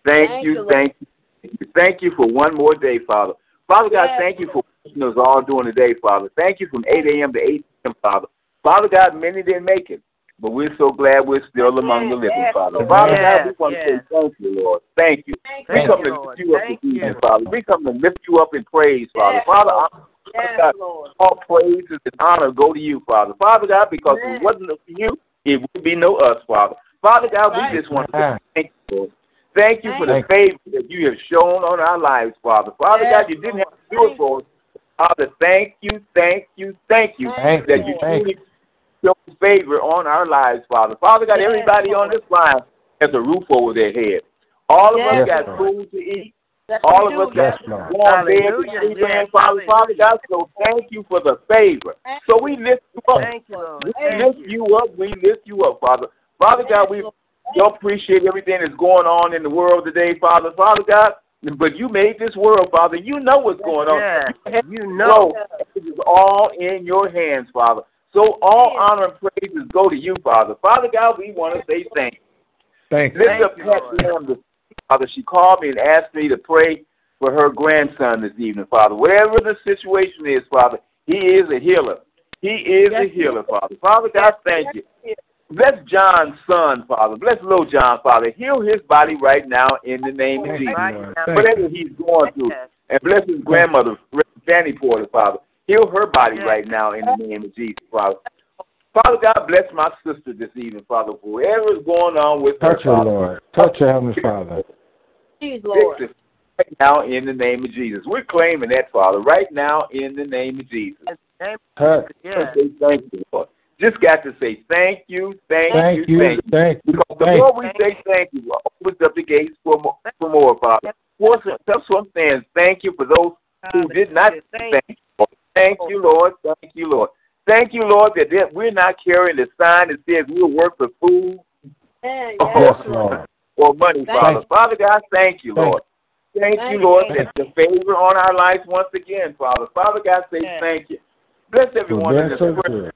Thank, Thank you, you, Lord. thank you. Thank you for one more day, Father. Father God, Yes. thank you for what us all doing today, Father. Thank you from 8 a.m. to 8 p.m., Father. Father God, many didn't make it, but we're so glad we're still among the living, Yes, Father. Father Yes, God, we want to yes. say thank you, Lord. Thank you. Thank We come you, to lift you up Thank this evening, you. Father. We come to lift you up in praise, Father. Yes, Father, I'm Yes, God. Lord. all praises and honor go to you, Father. Father God, because if Amen. it wasn't for you, it would be no us, Father. Father God, Right. we just want to thank you, Lord. Thank you for the Thank favor that you have shown on our lives, Father. Father Yes, God, you didn't Lord. have to do it for us. Father, thank you, thank you, thank you Thank that you. you truly show favor on our lives, Father. Father God, Yes, everybody on this line has a roof over their head. All of Yes, us got Lord. food to eat. Yes, All of us do. Yes, got Lord. to Hallelujah. sleep Yes, in, Father. Father. God, so thank you for the favor. So we lift you up. Thank you, Lord. We Thank lift you. you up. We lift you up, Father. Father God, we don't appreciate everything that's going on in the world today, Father. Father God, but you made this world, Father. You know what's going on. Yes. You You know. know. It is all in your hands, Father. So all honor and praises go to you, Father. Father God, we want to say thank you. Thank you. Lift Thank up you, Pat Lord. Lamb, this- Father. She called me and asked me to pray for her grandson this evening, Father. Whatever the situation is, Father, he is a healer. He is a Yes, he healer, Father. Father God, thank you. Bless John's son, Father. Bless little John, Father. Heal his body right now in the name of Jesus. Right Lord. now. Thank Whatever he's going through. And bless his grandmother, Fanny Porter, Father. Heal her body right now in the name of Jesus, Father. Father God, bless my sister this evening, Father. Whatever is going on with her, Touch her, Lord. Touch her, Heavenly Father. Please, Lord. Fix right now in the name of Jesus. We're claiming that, Father, right now in the name of Jesus. Name- Touch. Yes. Say thank you, Lord. Just got to say thank you, thank, Thank you, you. thank you. Thank you. Because the Thank more you. we say thank you, it opens up the gates for more, for more Father. Once- That's what I'm saying. Thank you for those who did not say Thank thank you. Thank you, Lord. Thank you, Lord. Thank you, Lord, that that we're not carrying the sign that says we'll work for food Yes, Yes, Lord. Lord. Or money, Thank Father. you. Father God, thank you, Lord. Thank Thank you, you. Lord, Thank that the favor on our lives once again, Father. Father God, say Yes. thank you. Bless For everyone in being this prayer.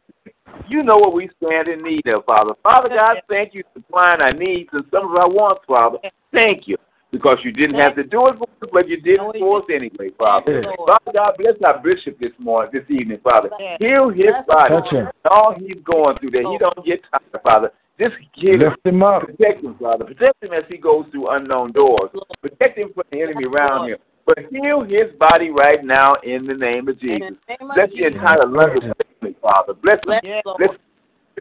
You know what we stand in need of, Father. Father God, thank you for supplying our needs and some of our wants, Father. Thank you. Because you didn't have to do it for us, but you did No, it for us anyway, Father. Yes, Father God, bless our bishop this morning, this evening, Father. Heal his Yes, body. All he's going through, that he don't get tired, Father. Just heal him. Lift him up. Protect him, Father. Protect him as he goes through unknown doors. Protect him from the enemy around him. But heal his body right now in the name of Jesus. the name of Bless the entire London family, Father. Bless them. Bless, Yes, Lord. Bless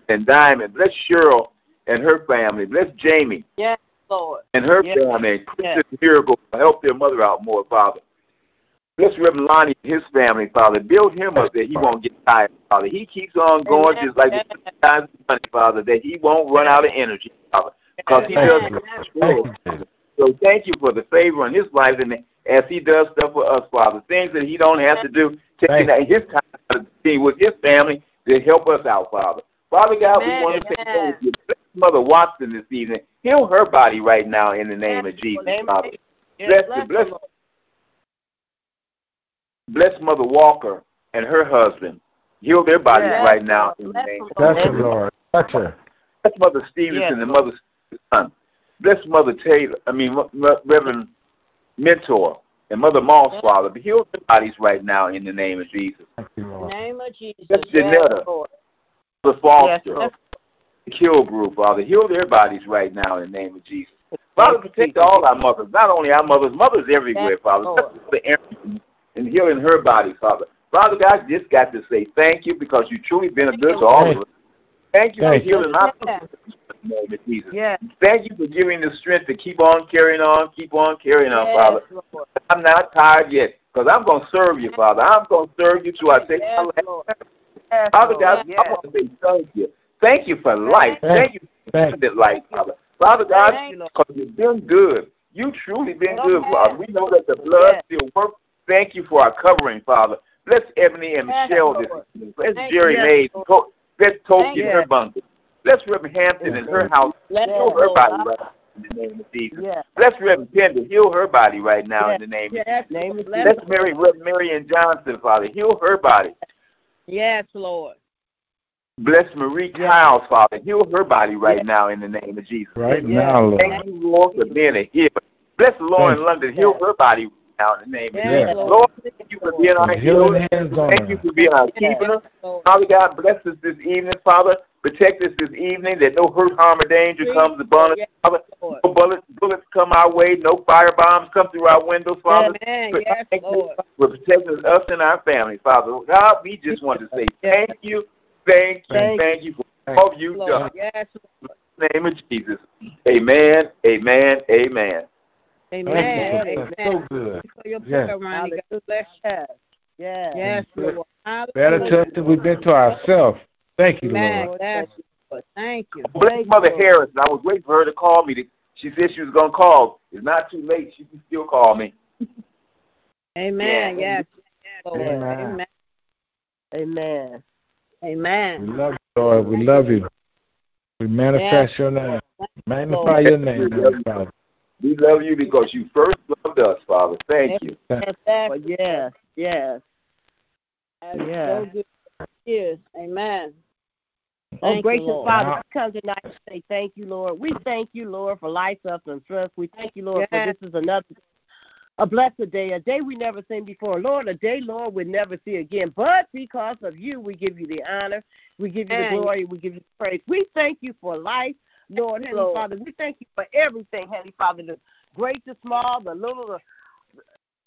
and Diamond. Bless Cheryl and her family. Bless Jamie Yes, Lord. and her Yes. family. Yes. Princess Miracle. Help their mother out more, Father. Bless Reverend Lonnie and his family, Father. Build him up that he won't get tired, Father. He keeps on going just like the guys money, Father, that he won't run out of energy, Father. Because he does Thank so thank you for the favor in his life and as he does stuff for us, Father. Things that he don't have to do, taking Thank his time to be with his family to help us out, Father. Father God, we want to say thank you. Bless Mother Watson this evening. Heal her body right now in the name of Jesus, Father. Yes, Bless, bless bless, the Lord. Bless Mother Walker and her husband. Heal their bodies Yes, right now in the bless name of them, her, Lord. Touch her. Bless Mother Stevenson Yes, and Mother Son. Bless Mother Taylor, I mean, M- M- Reverend Mentor and Mother Moss, Yes. Father. Heal their bodies right now in the name of Jesus. Thank you, In the Lord. name of Jesus. Bless Janetta. Lord. Mother Foster, Lord. the Kill Group, Father. Heal their bodies right now in the name of Jesus. Father, protect all our mothers, not only our mothers, mothers everywhere, Yes, Father. Lord. Bless Mother Erin and healing her body, Father. Father God, I just got to say thank you because you've truly been a good to all of us. Thank you for Thank you. healing my Yes. in the name of Jesus. Yes. Thank you for giving the strength to keep on carrying on, keep on carrying on, Yes, Father. Lord. I'm not tired yet because I'm going to serve you, Father. I'm going to serve you till I take my Yes, last Lord. Father God, Yes. I want to say thank you. Thank you for life. Thank Thank you for Thank abundant life, Father. Father God, Thank you, Lord. because you've been good. You truly been Yes. good, Father. We know that the blood still works. Thank you for our covering, Father. Bless Ebony and Yes, Michelle this Bless Thank Jerry you, Mays. Bless Toki Thank and her bunker. Bless Reverend Hampton and her house. Bless Heal her body right in the name of Jesus. Yes. Bless Reverend Pender. Heal her body right now Yes. in the name of Yes, Jesus. name is Bless Mary, Reverend Marion Johnson, Father. Heal her body. Yes, Lord. Bless Marie Yes. Kyles, Father. Heal her body right Yes. now in the name of Jesus. Right Yes. now, Lord. Thank you, Lord, for being a healer. Bless Lauren Thank London. Heal her body right now in the name of Jesus. Lord. Lord, thank you for being our And healer. Thank you for being our keeper. Father God, bless us this evening, Father. Protect us this evening that no hurt, harm, or danger comes upon us, Father. No bullets, bullets come our way. No fire bombs come through our windows, Father. Amen. But Yes, thank you Lord. for protecting us and our family, Father. God, we just want to say thank you, thank you, Thank thank you for all you've done. Lord. Yes, In the name of Jesus. Amen, amen, amen. Thank Amen. That's Amen. so good. For your Yes. prayer, Ronnie. God bless you. Yes. Yes, Lord. Better Hallelujah. test than we've been to ourselves. Thank you, Amen. Lord. Yes, Lord. Thank you. Bless Mother Harris. I was waiting for her to call me. She said she was going to call. It's not too late. She can still call me. Amen. Yeah. Yes. Lord. Amen. Amen. Amen. We love you, Lord. We love you. We manifest your name. Magnify your name, Heavenly Father. We love you because you first loved us, Father. Thank you. Oh, yes. Yes. That's Yeah. so good. Yes. Amen. Oh, Thank you, gracious Lord. Father, Wow. we come tonight to say thank you, Lord. We thank you, Lord, for life, health, and strength. We thank you, Lord, Yes. for this is another a blessed day, a day we never seen before. Lord, a day, Lord, we'll never see again. But because of you, we give you the honor, we give you the glory, we give you the praise. We thank you for life, Lord, Heavenly Lord. Father. We thank you for everything, Heavenly Father, the great, the small, the little, the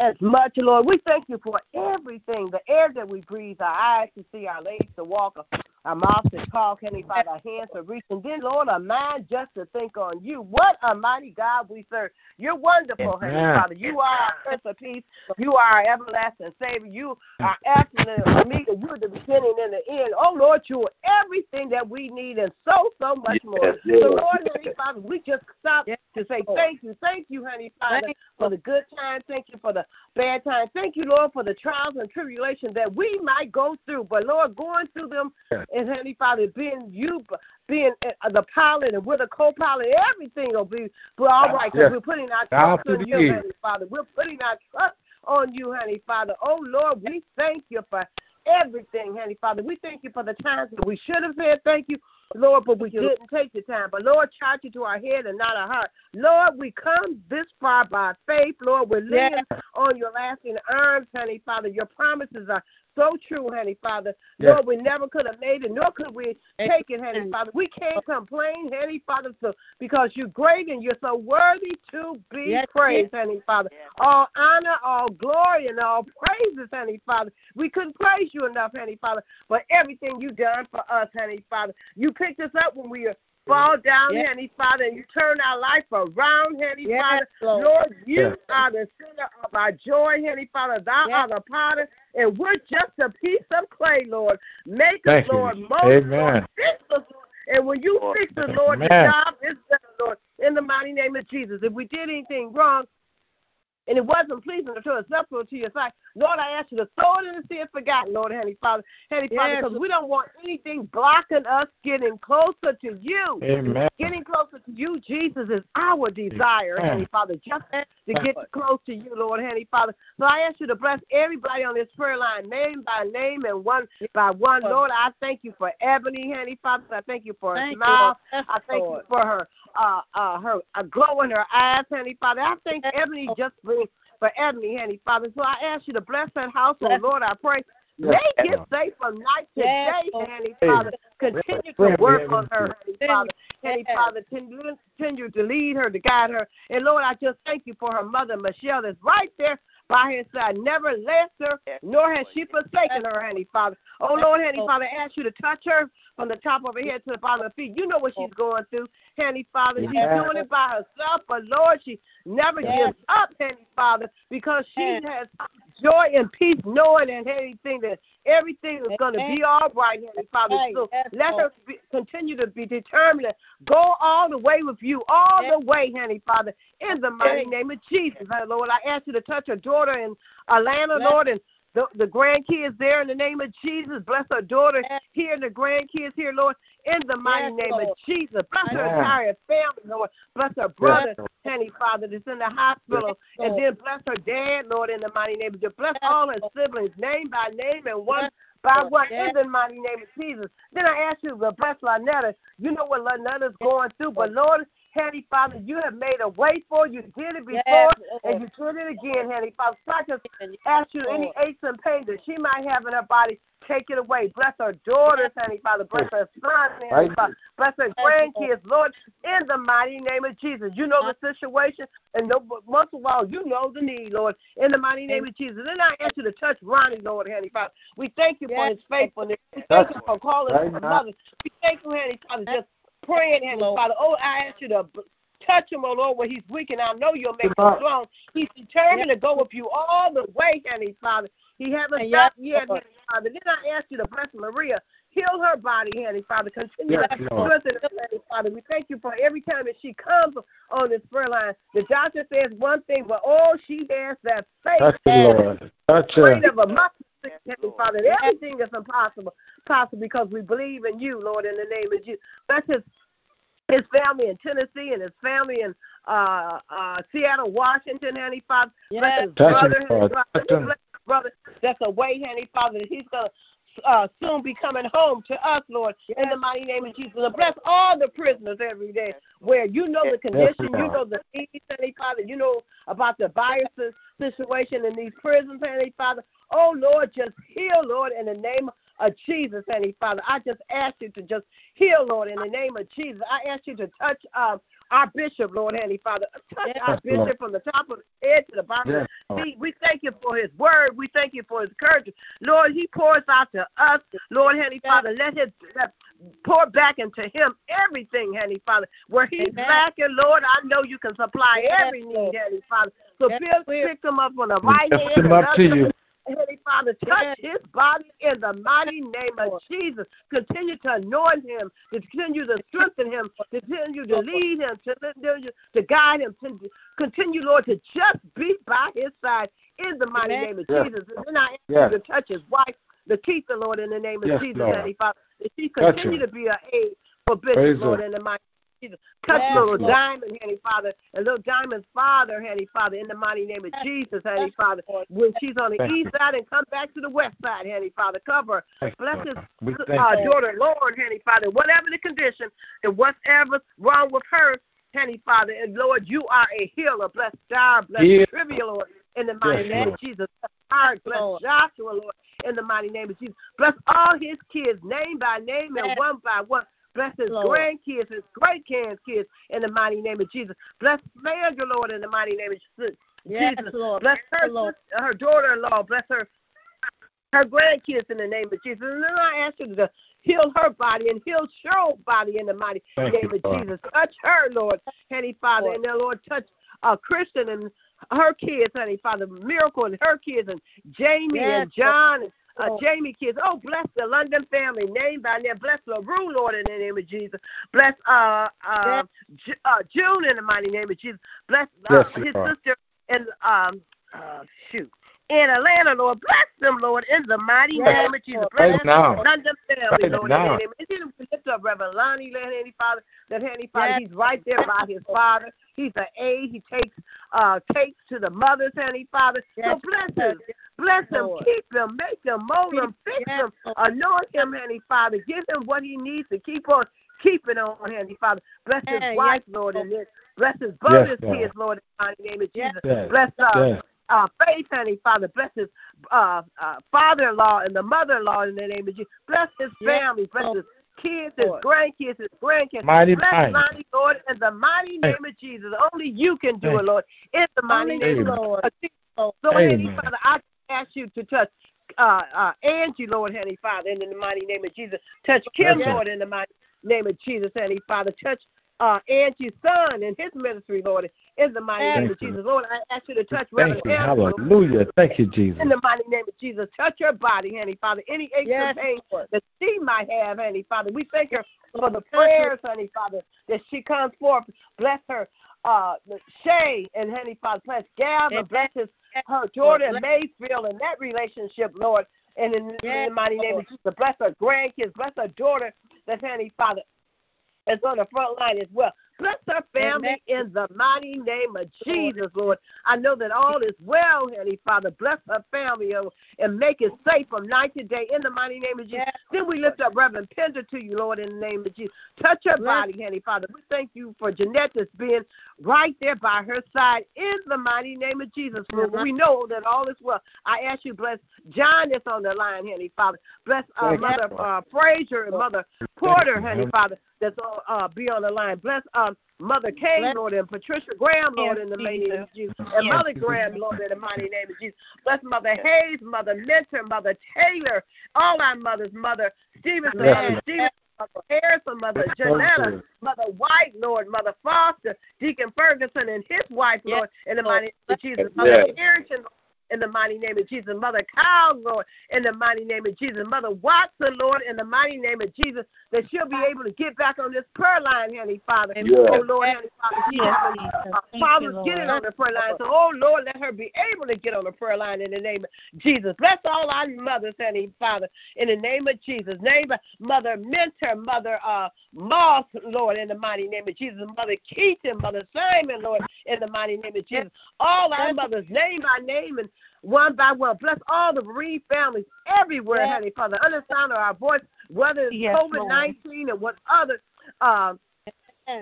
as much, Lord. We thank you for everything, the air that we breathe, our eyes to see, our legs to walk, our mouth to talk, Heavenly Father, our hands to reach, and then, Lord, our mind just to think on you. What a mighty God we serve. You're wonderful, Heavenly Father. You are our Prince of Peace. You are our everlasting Savior. You are absolute Omega. You're the beginning and the end. Oh, Lord, you are everything that we need and so, so much more. Yes, yes. So, Lord, Heavenly Father, we just stop to say thank you. Thank you, honey, Father, Thank for the good times. Thank you for the bad times. Thank you, Lord, for the trials and tribulations that we might go through. But, Lord, going through them, Yes. And, honey, Father, being you, being uh, the pilot and with a co pilot, everything will be we're all right because Yes. we're putting our trust to on you, key. honey, Father. We're putting our trust on you, honey, Father. Oh, Lord, we thank you for everything, honey, Father. We thank you for the times that we should have said thank you, Lord, but we didn't take the time. But Lord, charge it to our head and not our heart. Lord, we come this far by faith, Lord. We're leaning on your lasting arms, honey, Father. Your promises are so true, honey, Father. Yes. Lord, we never could have made it, nor could we take it, honey, Father. We can't complain, honey, Father, so, because you're great and you're so worthy to be Yes, praised, honey, Father. All honor, all glory, and all praises, honey, Father. We couldn't praise you enough, honey, Father, for everything you've done for us, honey, Father. You picked us up when we were fall down, Yes. Heavenly Father, and you turn our life around, Heavenly Yes, Father. Lord. Lord, you Yes. are the center of our joy, Heavenly Father. Thou Yes. art the potter, and we're just a piece of clay, Lord. Make Thank us, you. Lord. Mold us, Amen. Lord. Fix us, Lord. And when you fix us, Lord, the Amen. job is done, Lord. In the mighty name of Jesus. If we did anything wrong, and it wasn't pleasing or acceptable to your sight, Lord, I ask you to throw it in the sea of forgotten, Lord, Heavenly Father. Heavenly Father, because we don't want anything blocking us getting closer to you. Amen. Getting closer to you, Jesus, is our desire, Amen. Heavenly Father, just to get close to you, Lord, Heavenly Father. So I ask you to bless everybody on this prayer line, name by name and one by one. Lord, I thank you for Ebony, Heavenly Father. I thank you for her Thank smile. Lord. Yes, I thank Lord. you for her uh uh her a glow in her eyes, Heavenly Father. I thank Ebony just for for Ebony, Heavenly Father. So I ask you to bless that household, oh Bless- Lord. I pray. Yes, Make it safe from night to Yes, day. Heavenly Father. Continue to work on her, Heavenly Father. Yes. Father, continue continue to lead her, to guide her. And Lord, I just thank you for her mother, Michelle, that's right there by her side. Never left her, nor has she forsaken her, Heavenly Father. Oh, Lord, Heavenly oh. Father, I ask you to touch her from the top of her head to the bottom of her feet. You know what she's oh. going through, Heavenly Father. She's doing it by herself, but Lord, she never gives up, Heavenly Father, because she has joy and peace knowing and everything that everything is going to be all right, Heavenly Father. So let her be, continue to be determined go all the way with you, all the way, Heavenly Father, in the mighty name of Jesus, uh, Lord. I ask you to touch her daughter in Atlanta. Lord, and the, the grandkids there in the name of Jesus. Bless her daughter Yes. here and the grandkids here, Lord, in the mighty Yes, name Lord. of Jesus. Bless her entire family, Lord. Bless her brother, Lord. Heavenly Father, that's in the hospital. Yes, and then bless her dad, Lord, in the mighty name of Jesus. Bless Yes, all her Lord. siblings, name by name and one Yes, by Lord. one, Yes. in the mighty name of Jesus. Then I ask you to bless Lynetta. You know what Lynetta's going through, but Lord, Heavenly Father, you have made a way for. You did it before, Yes, and you did it again, Heavenly Father. So I just ask you any aches and pains that she might have in her body, take it away. Bless her daughters, Heavenly Father. Bless her son, Heavenly Right. Father. Bless her Lord. grandkids, Lord, in the mighty name of Jesus. You know the situation, and no, but most of all, you know the need, Lord, in the mighty name of Jesus. Then I ask you to touch Ronnie, Lord, Heavenly Father. We thank you for his faithfulness. We thank you for calling Right his mother. We thank you, Heavenly Father, just praying, Heavenly Lord. Father. Oh, I ask you to touch him, oh Lord, where he's weak, and I know you'll make him strong. He's determined to go with you all the way, Heavenly Father. He hasn't Yes, stopped yet, Lord. Heavenly Father. Then I ask you to bless Maria. Heal her body, Heavenly Father. Continue Yes, to Lord. strengthen her, Heavenly Father. We thank you for every time that she comes on this prayer line. The doctor says one thing, but all she has that faith. Touch the Lord. Touch her. Great of a mustard seed, Heavenly Father. Everything is impossible, possible because we believe in you, Lord, in the name of Jesus. Bless his his family in Tennessee and his family in uh uh Seattle, Washington, Heavenly Father. Bless his Touch brother, him, his brother, Touch him. bless his brother that's away, Heavenly Father, that he's gonna uh, soon be coming home to us, Lord, in the mighty name of Jesus. And bless all the prisoners every day where you know the condition, you know the needs, Heavenly Father, you know about the virus situation in these prisons, Heavenly Father. Oh, Lord, just heal, Lord, in the name of Jesus, Heavenly Father. I just ask you to just heal, Lord, in the name of Jesus. I ask you to touch um, our bishop, Lord, Heavenly Father. Touch Yes, our Lord. bishop from the top of his head to the bottom of Yes, his feet. We thank you for his word. We thank you for his courage. Lord, he pours out to us. Lord, Heavenly Father, let his let, pour back into him everything, Heavenly Father. Where he's Amen. lacking, Lord, I know you can supply Yes, every need, Lord. Heavenly Father. So Yes, build, pick him up on the right Lift hand him up to you. Heavenly Father, touch his body in the mighty name of Jesus. Continue to anoint him, to continue to strengthen him, continue to lead him, to, continue to guide him, to continue, Lord, to just be by his side in the mighty Amen. name of Yes. Jesus. And then I ask Yes. you to touch his wife, Lakeitha, Lord, in the name of Yes, Jesus, Lord. Heavenly Father. That she continue to be an aid for Bishop, Praise Lord, in the mighty Jesus. Touch Yes, little Lord. Diamond, Heavenly Father, and little Diamond's father, Heavenly Father, in the mighty name of Jesus, Heavenly Father. When she's on the Thank east side and come back to the west side, Heavenly Father, cover her. Thank Bless Lord. his uh, daughter, Lord, Heavenly Father, whatever the condition and whatever's wrong with her, Heavenly Father, and Lord, you are a healer. Bless Dar, bless Heal. Trivia, Lord, in the mighty Yes, name Lord. of Jesus. Bless bless Lord. Joshua, Lord, in the mighty name of Jesus. Bless all his kids, name by name and Yes. one by one. Bless his Lord. grandkids, his great grandkids, in the mighty name of Jesus. Bless Sandra, Lord, in the mighty name of Jesus. Yes, Lord. Bless her, Lord. her daughter-in-law. Bless her her grandkids in the name of Jesus. And then I ask you to heal her body and heal Cheryl's body in the mighty Thank name you, of Lord. Jesus. Touch her, Lord, Heavenly Father, and then Lord, touch uh, Kristen and her kids, honey, Father, Miracle and her kids, and Jamie Yes, and John and uh, Jamie kids. Oh, bless the London family, name by name. Bless LaRue, Lord, in the name of Jesus. Bless uh, uh, Ju- uh, June in the mighty name of Jesus. Bless uh, Bless his Lord. sister and um, uh, shoot. In Atlanta, Lord, bless them, Lord, in the mighty Yes, name of Jesus. Lord. Bless Right now. London family, Right Lord, now. in the name of Jesus. We lift up Reverend Lonnie, Lord, Heavenly Father, that Heavenly Father, Yes. he's right there by his father. He's an aide. He takes uh takes to the mothers, Heavenly Father. So Yes, bless Lord. him. Bless him, Lord. keep him, make him, mold him, fix Yes, him, Lord. anoint him, Heavenly Father. Give him what he needs to keep on keeping on, Heavenly Father. Bless his Yes, wife, yes, Lord, Lord. and this. Bless his bonus Yes, Lord. kids, Lord, in the mighty name of Yes. Jesus. Yes. Bless uh, Yes. Uh, faith, honey, Father. Bless his uh, uh, father-in-law and the mother-in-law in the name of Jesus. Bless his family. Bless his kids, his grandkids, his grandkids. Mighty, Bless mighty. Lonnie, Lord, in the mighty name of Jesus. Only you can do it, Lord. In the mighty Only name you, Amen. Lord. of Jesus. So, Amen. Heavenly Father, I ask you to touch uh, uh, Angie, Lord, Heavenly Father, in the mighty name of Jesus. Touch Kim, Yes. Lord, in the mighty name of Jesus, Heavenly Father. Touch uh, Angie's son and his ministry, Lord, in the mighty Yes. name of you. Jesus. Lord, I ask you to touch Thank Reverend you. Hallelujah. Thank you, Jesus. in the mighty name of Jesus. Touch her body, honey, Father. Any aches Yes, and pains that she might have, honey, Father. We thank her for the prayers, honey, Father, that she comes forth. Bless her, uh, Shay, and honey, Father. Bless Gavin. and Bless his, her Bless- Mayfield, and that relationship, Lord. And in, in the mighty name of Jesus, bless her grandkids. Bless her daughter, that's honey, Father, that's on the front line as well. Bless her family in the mighty name of Jesus, Lord. I know that all is well, honey, Father. Bless her family oh, and make it safe from night to day in the mighty name of Jesus. Yes, Then we lift up Reverend Pender to you, Lord, in the name of Jesus. Touch her Bless- body, honey, Father. We thank you for Jeanette that's being right there by her side in the mighty name of Jesus, Lord. Mhm. We know that all is well. I ask you, bless John that's on the line, honey, Father. Bless uh, Mother Lord. uh, Frazier and Mother Porter, honey, Heavenly- Father, that's on, uh, be on the line. Bless um, Mother Kay, Bless- Lord, and Patricia Graham, Lord, Yes, in the mighty name of Jesus. And Yes, Mother Graham, Lord, in the mighty name of Jesus. Bless Mother Hayes, Mother Mentor, Mother Taylor, all our mothers, Mother Stevenson, Yes, Mother Lord. Stevenson, Mother Harrison, Mother Yes, Janetta, Mother White, Lord, Mother Foster, Deacon Ferguson and his wife, Yes, Lord, in the mighty name of Jesus. Yes. Mother Harrington, Lord, in the mighty name of Jesus. Mother Kyle, Lord, in the mighty name of Jesus. Mother Watson, Lord, in the mighty name of Jesus, that she'll be able to get back on this prayer line, Heavenly Father. Yeah. Oh, Lord, Heavenly Father, she Yes, having Jesus. uh, Thank you, getting on the prayer line. So, oh, Lord, let her be able to get on the prayer line in the name of Jesus. Bless all our mothers, Heavenly Father, in the name of Jesus. Name uh, Mother Mentor, Mother uh, Moss, Lord, in the mighty name of Jesus. Mother Keaton, Mother Simon, Lord, in the mighty name of Jesus. All our mothers, name by name and one by one. Bless all the bereaved families everywhere, Yes. Heavenly Father. Understand our voice, whether it's Yes, COVID 19 or what other. Um,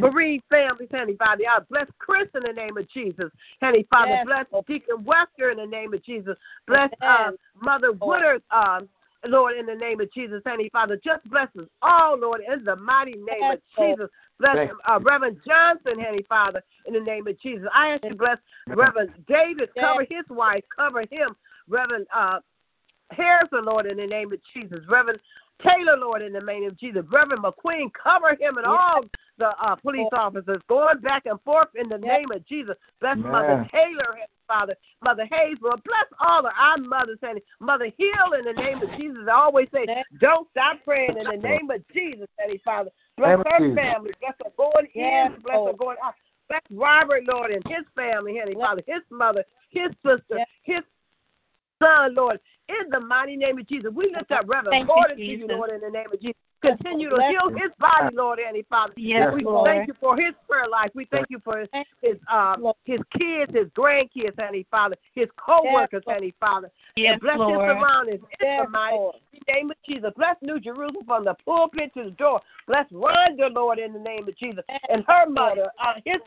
bereaved families, Heavenly Father. I bless Chris in the name of Jesus. Heavenly Father, Yes. bless Deacon Wester in the name of Jesus. Bless uh, Mother Woodard, um, Lord, in the name of Jesus. Heavenly Father, just bless us all, Lord, in the mighty name of. Jesus. Bless uh, Reverend Johnson, Heavenly Father, in the name of Jesus. I ask you to bless Reverend David, cover his wife, cover him. Reverend uh, Harrison, Lord, in the name of Jesus. Reverend Taylor, Lord, in the name of Jesus. Reverend McQueen, cover him and Yes. all the uh, police officers going back and forth in the Yes. name of Jesus. Bless Amen. Mother Taylor, Father, Mother Hayes, Lord. Bless all of our mothers and Mother Hill in the name of Jesus. I always say, Yes. don't stop praying in the name of Jesus, Heavenly Father. Bless Name her Jesus. family. Bless her going Yes, in. Bless her going out. Bless Robert, Lord, and his family, Heavenly Yes. Father, his mother, his sister, Yes. his son, Lord. In the mighty name of Jesus, we lift up Reverend Porter to you, Jesus. Lord, in the name of Jesus. Continue to heal his body, Lord, Heavenly Father. Yes, we Lord. thank you for his prayer life. We thank you for his his, um, his kids, his grandkids, Heavenly Father, his co-workers, Lord. Heavenly Father. Yes, and bless Lord. his surroundings in Yes, the mighty Lord. name of Jesus. Bless New Jerusalem from the pulpit to the door. Bless Rhonda, Lord, in the name of Jesus. And her mother, uh, his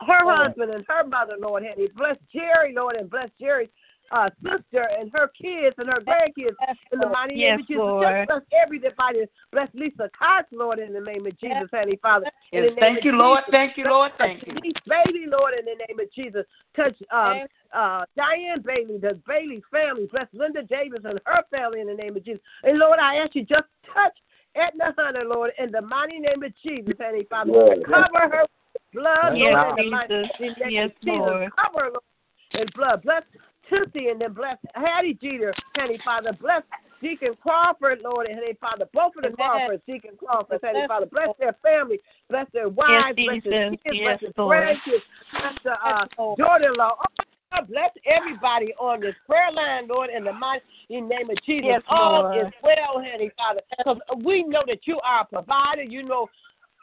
her husband and her mother, Lord, Heavenly. Bless Jerry, Lord, and bless Jerry's uh, sister and her kids and her grandkids in the mighty Yes, name of Jesus. Lord. Just bless everybody. Bless Lisa Cox, Lord, in the name of Jesus, Heavenly Father. In Yes, the name thank you, Lord. Jesus. Thank you, Lord. Thank you. Denise Bailey, Lord, in the name of Jesus. Touch um, uh, Diane Bailey, the Bailey family. Bless Linda Davis and her family in the name of Jesus. And Lord, I ask you just touch Edna Hunter, Lord, in the mighty name of Jesus, Heavenly Father. Yes. Cover her blood, Yes, Lord, in the mighty name of Yes, Jesus. Lord. Cover her, Lord, in blood. Bless Tootsie and then bless Hattie Jeter, Heavenly Father. Bless Deacon Crawford, Lord, and Heavenly Father. Both of the Crawfords, Deacon Crawford, Heavenly Father. Bless their family. Bless their wives. bless their kids. Yes, bless their grandkids. Bless the uh, daughter-in-law. Oh, God, bless everybody on this prayer line, Lord, in the mighty name of Jesus. Yes, All is well, Heavenly Father. Because we know that you are a provider. You know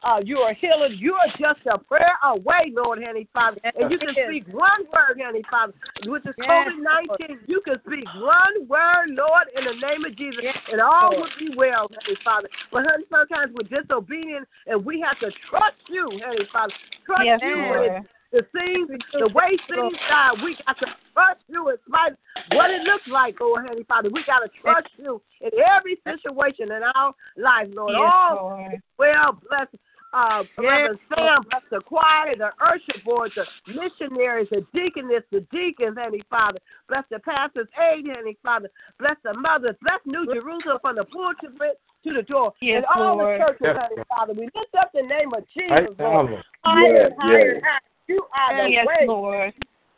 uh, you are healing. You are just a prayer away, Lord, Heavenly Father. And you can speak one word, Heavenly Father. With this COVID 19, you can speak one word, Lord, in the name of Jesus, and all would be well, Heavenly Father. But, honey, sometimes we're disobedient, and we have to trust you, Heavenly Father. Trust Yes, you Lord. the things, the way things die, we got to trust you in spite what it looks like, Lord Heavenly Father. We got to trust you in every situation in our life, Lord. Yes, All Lord. well, bless uh, Yes. Reverend Sam, bless the choir, the usher board, the missionaries, the deaconess, the deacons, Heavenly Father. Bless the pastor's aid, Heavenly Father. Bless the mothers. Bless New Jerusalem from the pulpit to the door. Yes, and all Lord. the churches, Yes. Heavenly Father. We lift up the name of Jesus, Right Lord. now. Higher Yes, higher higher. You are the Yes, way. Lord.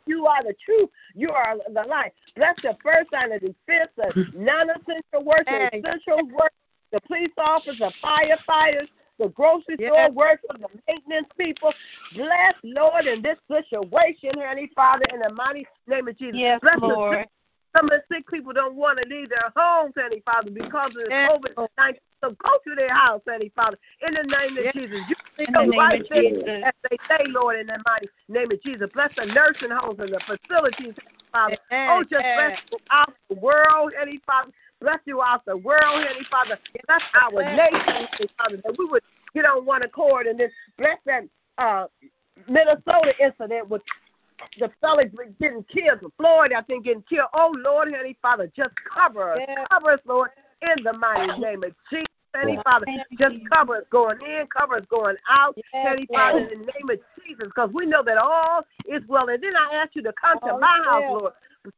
You are the truth. You are the light. Bless the first line of defense, the non-essential workers, the essential workers, the police officers, the firefighters, the grocery Yes. store workers, the maintenance people. Bless, Lord, in this situation, Heavenly Father, in the mighty name of Jesus. Yes, Bless the Lord. some of the sick people don't want to leave their homes, Heavenly Father, because of the COVID 19. So go to their house, Heavenly Father, in the name of Yes. Jesus. You know the right there as they say, Lord, in the mighty name of Jesus. Bless the nursing homes and the facilities, Father. Yes, Oh, just bless throughout the world, Heavenly Father. Bless you throughout the world, Heavenly Father. Bless our Yes. nation, Heavenly Father, that we would get on one accord and then bless that uh, Minnesota incident with the fella getting killed, with Florida, I think, getting killed. Oh, Lord, Heavenly Father, just cover us. Yes. Cover us, Lord, in the mighty name of Jesus. Heavenly Father, just Jesus. cover us going in, cover us going out. Yes, Heavenly Lord. Father, in the name of Jesus, because we know that all is well. And then I ask you to come to my is house, well. Lord.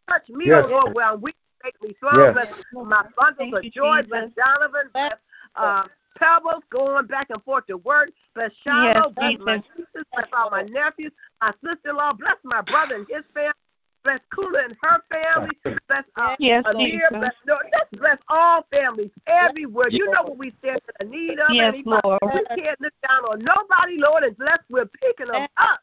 Touch me, Yes. Lord, where I'm weak. Make me strong. Yes. Bless my bundles Thank of you, joy. Jesus. Bless Donovan. Bless uh, Pebbles going back and forth to work. Bless Shiloh. Yes, bless my Jesus. nieces. Bless all my nephews. My sister-in-law. Bless my brother and his family. Bless Kula and her family. Bless uh, Yes, Amir. Bless, no, just bless all families everywhere. You know what we stand in the need of. Yes, Heavenly Father. Lord. We can't look down on nobody, Lord, unless we're picking them up.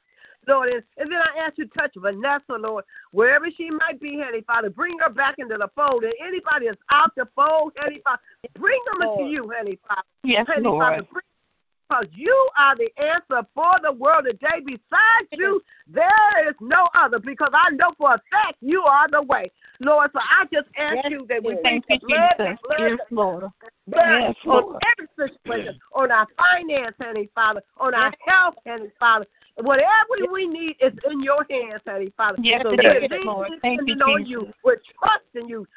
Lord, and, and then I ask you to touch Vanessa, Lord, wherever she might be, Heavenly Father, bring her back into the fold. And anybody that's out the fold, Heavenly Father, bring them into you, Heavenly Father. Yes, Heavenly Father, bring because you are the answer for the world today. Besides you, there is no other because I know for a fact you are the way. Lord, so I just ask Yes, you that we yes. thank Thank the you, blood, Jesus. the blood, Yes, the Lord. blood Yes, on Lord. every situation, on our finance, Heavenly Father, on our health, Heavenly Father. Whatever we need is in your hands, Heavenly Father. Yes, so it we're Lord. Thank you, depending on Jesus. you. We're trusting you.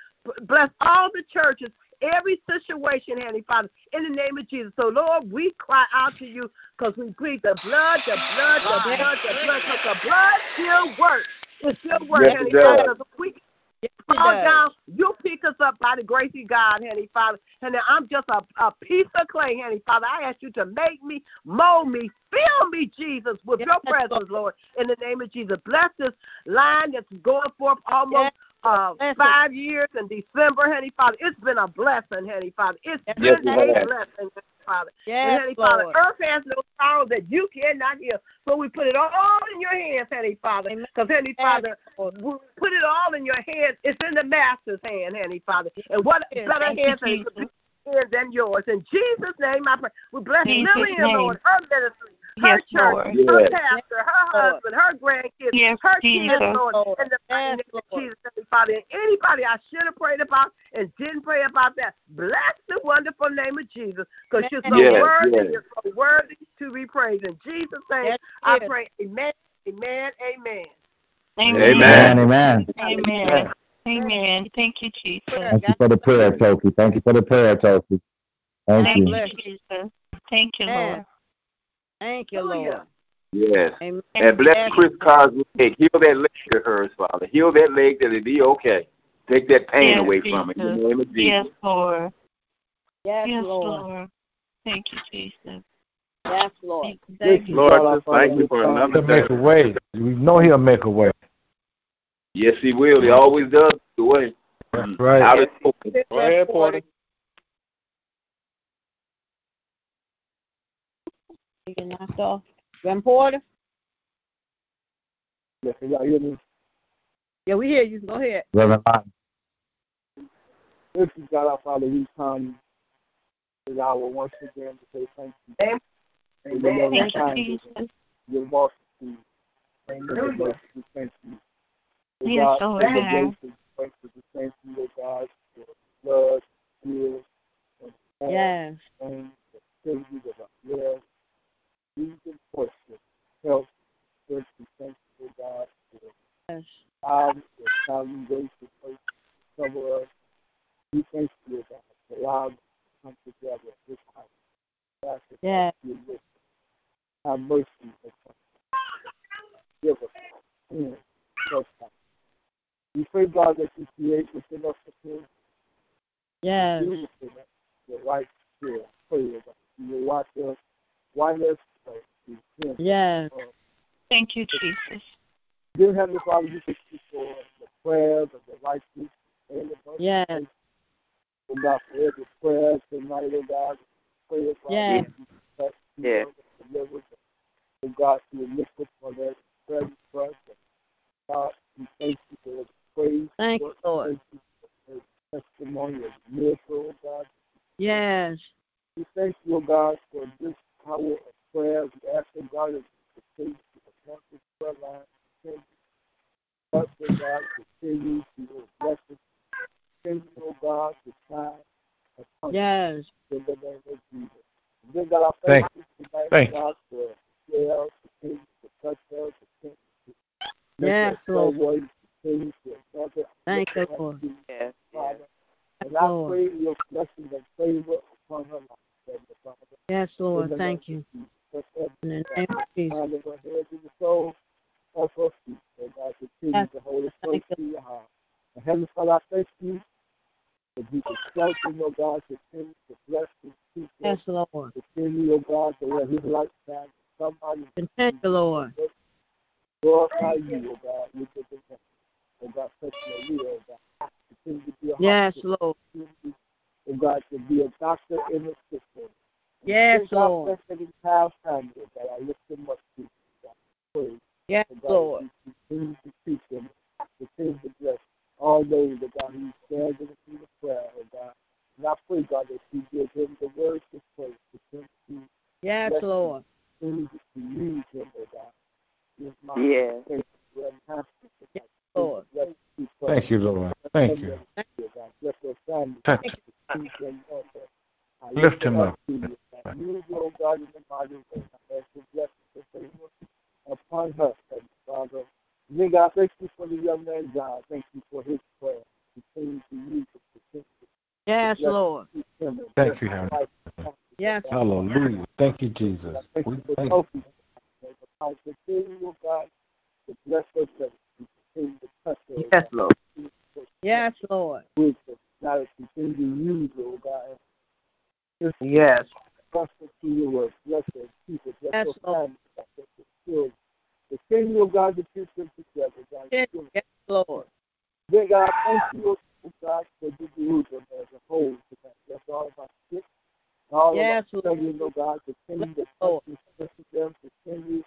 Bless all the churches, every situation, Heavenly Father, in the name of Jesus. So, Lord, we cry out to you because we plead the blood, the blood, the blood, the blood, because the blood still works. It still works, Yes, it Heavenly does. Father. 'cause we Yes, it fall down, you pick us up by the grace of God, Heavenly Father. And I'm just a, a piece of clay, Heavenly Father. I ask you to make me, mold me, fill me, Jesus, with Yes, your presence, Lord. In the name of Jesus. Bless this line that's going forth almost Yes. uh, five years in December, honey, Father. It's been a blessing, honey, Father. It's been a blessing, Father. and Yes, Heavenly Father, earth has no sorrow that you cannot heal. So we put it all in your hands, Heavenly Father. Because, Heavenly Yes, Father, Lord. we put it all in your hands. It's in the Master's hand, Heavenly Father. And what Yes, better hands than it could be Jesus. hands than yours. In Jesus' name, I pray. We bless Jesus' Lillian. Lord, her ministry, her Yes, church, Lord. her Yes. pastor, her husband, her grandkids, Yes, her Jesus. kids, Lord, Lord. in the Yes, name of Jesus, Father. And anybody I should have prayed about and didn't pray about that, bless the wonderful name of Jesus, because you're so Yes, worthy, yes. you're so worthy to be praised. In Jesus' name, Yes, I yes. pray. Amen, amen, amen. Amen. Amen. Amen. Amen. Amen. Thank you, Jesus. Thank you for the prayer, Toki. Thank you for the prayer, Toki. Thank Thank you. you, Jesus. Thank you, Yeah. Lord. Thank you, oh, Lord. Yes. Amen. And bless Chris Cosby. leg. Heal that leg of hers, Father. Heal that leg that it be okay. Take that pain Yes, away from it in the name of Jesus. Yes, Lord. Yes, Yes, Lord. Lord. Thank you, Jesus. Yes, Lord. Thank you. Thank you. Lord, just thank you for another He'll make a way. We know he'll make a way. Yes, he will. He always does the way. That's right. Out is open. Go ahead, Porter. You get knocked off. Grand Porter? Yes, can y'all hear me? Yeah, we hear you. Go ahead. Reverend Martin. This is God our Father. We come this hour once again to say thank you. Amen. And the Thank you, kindness, Jesus. your multitude. Thank you, Lord. We thank you. Yes, God, Lord. for the grace and thank you. Thank you, God, for blood, tears, and Yes. and the activities of our lives. Reason, portion, health, strength. We thank you, God, for Yes. time, for time, mercy. Cover us. We thank you, God, for allowing us to come together at this to Yes. you. Have mercy upon us. Give us us. We pray, God, that you create within us the Yes. you the right spirit. Pray, God, you watch us, watch us, to. Yes. Thank you, Jesus. Dear Heavenly Father, we thank you for the prayers of the righteous and the mercy. Yes. Oh God, for every prayer tonight, oh God. Pray, oh Yes. that you Yes. people, deliver them. Oh God, you lift us for that prayer request. God, we thank you for the praise. Thank you, Lord. Thank you for the testimony of miracle, oh God. Yes. We thank you, oh God, for this power of prayer. We ask, oh God, that you continue to anoint this prayer line. Continue to touch, oh God, continue to bless us. Continue, oh God, to shine Yes. in the name of Jesus. Dear God, I Thank thank you tonight, thank God, for prayer, continue to touch us, continue to make Yes, Lord. worthy, continue to anoint. Thank you, Lift us up Lord. to Yes. And I Lord. pray your blessings and favor upon her life, Yes, Lord. Thank you. Jesus. In the name of Jesus. Father, of head to the soul of her feet. Oh God, continue to hold us close to your heart. And Heavenly Father, I thank you that you can strengthen, oh God, continue to bless and keep Yes, us. Lord. Continue, oh God, to let his light shine. Somebody Continue, Lord. glorify you, oh God, with the defense. Oh God, touch your will, oh God. Continue to be a Yes. Lord. Continue, oh God, to be a doctor in the system. Yes, Thank God Lord. bless every family, oh I lift them up to you, God. Praise. Yes, God, Lord. Continue to teach them. Continue to bless all those, oh God, who stand in the prayer, oh God. And I pray, God, that you give him the words to pray. Continue to Yes, bless him. Lord. To use him, oh God. Yes, my Yes. Thank you, Lord. Thank you, Lord. You, Father. Thank you, Lord. Thank you. You, oh Lift him up. you, oh you upon her, Father. Thank you for the young man, God. Thank you for his prayer. Continue to use it. Yes, Lord. Thank you, Heavenly. Yes, Hallelujah. Thank you, Jesus. Thank you for thank oh God, to bless oh Yes, Lord. Yes, Lord. God, continue to use oh God. Just Yes. trust her to your word. Bless her, keep her. Bless Yes, her Lord. family. Bless her children. Continue, oh God, to keep them together. God. Yes, yes, Lord. Dear God, thank you, oh God, for the Jerusalem as a whole. That's all about sick. All Yes, of Lord. our children, oh God, continue to Bless, Lord. touch and strengthen them. Continue,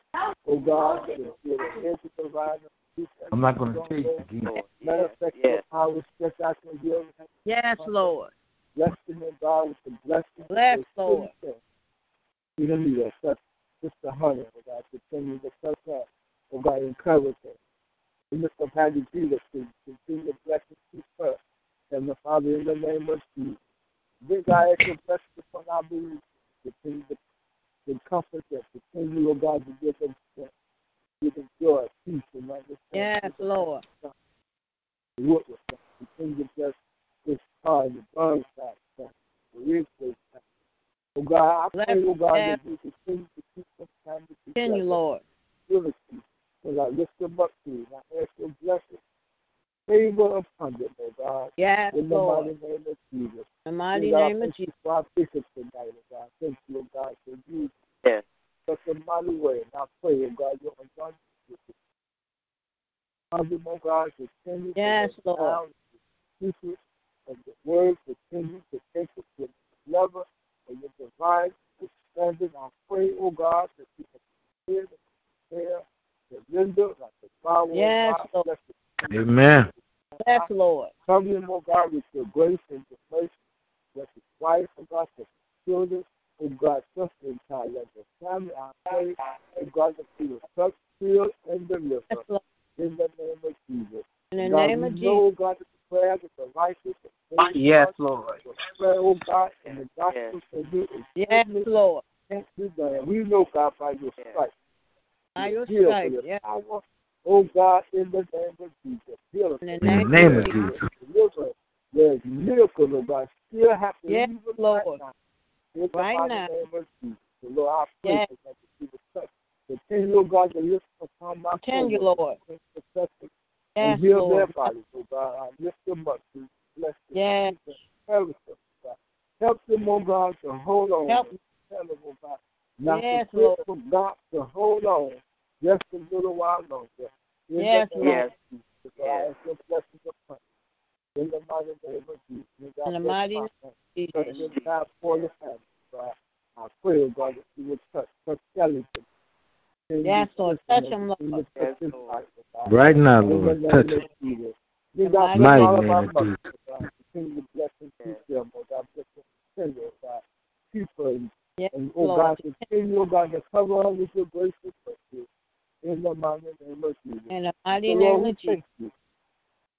oh God, to be the head to provide them. I'm not going to strong tell you Lord. again. Manifest Yes. power, stretch out your will. Yes, Lord. Bless oh God, with the blessing. Bless, of the Lord. We don't need that. Touch Sister Hunter, oh God, continue to touch her. Oh God, encourage her. We lift up Hattie Peterson, continue to bless and keep her. And the Father, in the name of Jesus. Dear God, as your blessing upon our beliefs, continue to, to comfort them, continue, oh God, to give them strength, give them joy, peace, and understanding. Yes, Lord. work with us. Continue to bless this the burn side, the rig place. Oh God, I pray, oh God, that you continue to keep us family Continue, together. Lord. Unity. So I lift them up to you. and I ask your blessing. Favor upon them, oh God. Yes, In the Lord. mighty name of Jesus. In the mighty God, name of thank you Jesus. for our bishop tonight, oh God. Thank you, oh God, for you. Yes. Such a mighty way. And I pray, oh God, your abundance. Father, oh God, continue Yes, to Lord. allow the secret of mm-hmm. the word continue to take it to the level of your divine understanding. I pray, oh God, that you can hear the prayer, the like the power, Yes, oh God. Lord. It. Amen. Yes, Lord. Cover him, oh God, with your grace and your mercy. Bless his wife, oh God, bless his children, oh God, trust the entire level of family. I pray, oh God, that you will touch, heal, and deliver Yes, in the name of Jesus. In the God, name of know, Jesus. God, that the prayers of the righteous are faith, Yes, God, Lord. the prayer, oh God, and the gospel for you is Yes, certainly Lord. can't be done. We know, God, by your stripes. By you your heal for stripes. your Yes. power, oh God, in the name of Jesus. Heal us. In the In the name name of of Jesus. Jesus. Deliver. There's miracle, oh God. Still happen Yes, even Lord. right now. In the Right mighty now. name of Jesus. So, Lord, I pray Yes. for that you will touch. Continue, oh God, to lift upon my Continue, soul, Lord. And Yes, and heal their bodies, oh God. I lift them up to bless them. Yes. Help them, oh God. Help them, oh God, to hold on. Help. Them, oh God. Not Yes, to Lord. oh God, to hold on just a little while longer. In the Yes, name Lord. of Jesus, oh God, I blessings upon. In the mighty name of Jesus. God In the mighty name of Jesus. God for the family, God. I pray, oh God, that you would touch, touch Ellington. In Yes, Lord. Touch him, Lord. this system, Right now, Lord. name Touch of it. Jesus. You In got the bless mighty all of name of mothers, Jesus. God. Continue to bless and oh God. Continue, oh God. Keep her, and, Yes, and oh Lord. God, continue, oh God, to cover her with your grace and mercy. In the mighty name of Jesus. In the mighty name of Jesus. thank you.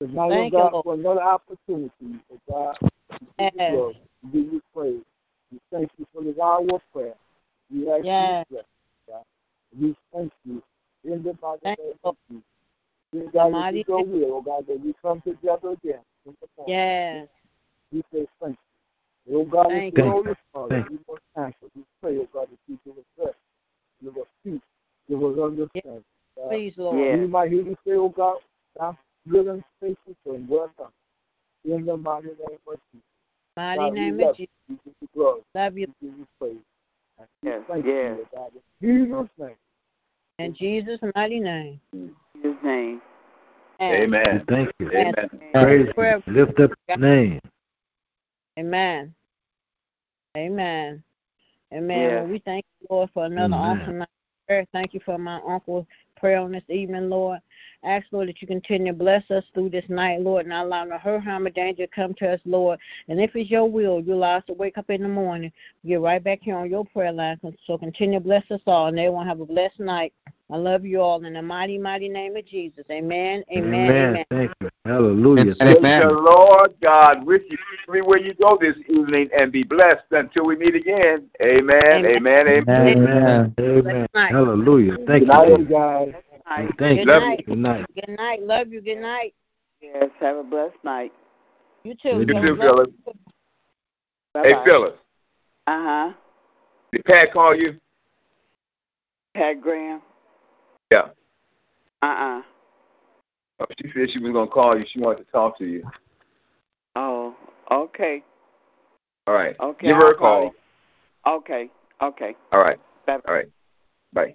Oh Thank you, God, Lord. for another opportunity, oh God, to give you Yes. give you praise. We thank you for this hour of prayer. We ask Yes. you to bless, God. We thank you in the mighty Thank name you, of Jesus. Dear God, if you go will, oh God, that we come together again in the morning. Yes. We say thank you. Oh God, Thank with your you. Holy we must answer. We pray, oh God, that you give us rest, give us peace, give us understanding. God. Please, Lord. Yes. We might hear you say, oh God, I'm willing, faithful, and well done. In the mighty name of Jesus. Mighty God, name of Jesus. you. We give you glory. Love you. We give you praise. And we Yes, thank yes. you, God. In Jesus' name. In Jesus' mighty name. In his name. Amen. Thank you. Amen. Praise Prayer- you. Lift up your name. Amen. Amen. Amen. Yes. Well, we thank you, Lord, for another Amen. awesome night. Thank you for my uncle's prayer on this evening, Lord. Ask, Lord, that you continue to bless us through this night, Lord, and allow no hurt, harm, or danger to come to us, Lord. And if it's your will, you allow us to wake up in the morning, get right back here on your prayer line. So continue to bless us all, and everyone have a blessed night. I love you all in the mighty, mighty name of Jesus. Amen. Amen. Amen. Thank you. Hallelujah. Praise Thank the. Lord God with you everywhere you go this evening and be blessed until we meet again. Amen. Amen. Amen. Amen. Amen. Blessed. Hallelujah. Thank Good night, you. you guys. Night. Thank Good you. night. Good night. Good night. Love you. Good night. Yes, have a blessed night. You too. You too, blessed- Phyllis. Bye-bye. Hey, Phyllis. Uh-huh. Did Pat call you? Pat Graham. Uh-uh. Oh, She said she was going to call you. She wanted to talk to you. Oh, okay. All right. Okay, Give her a I'll call call. Okay, okay. All right. Bye. All right. Bye.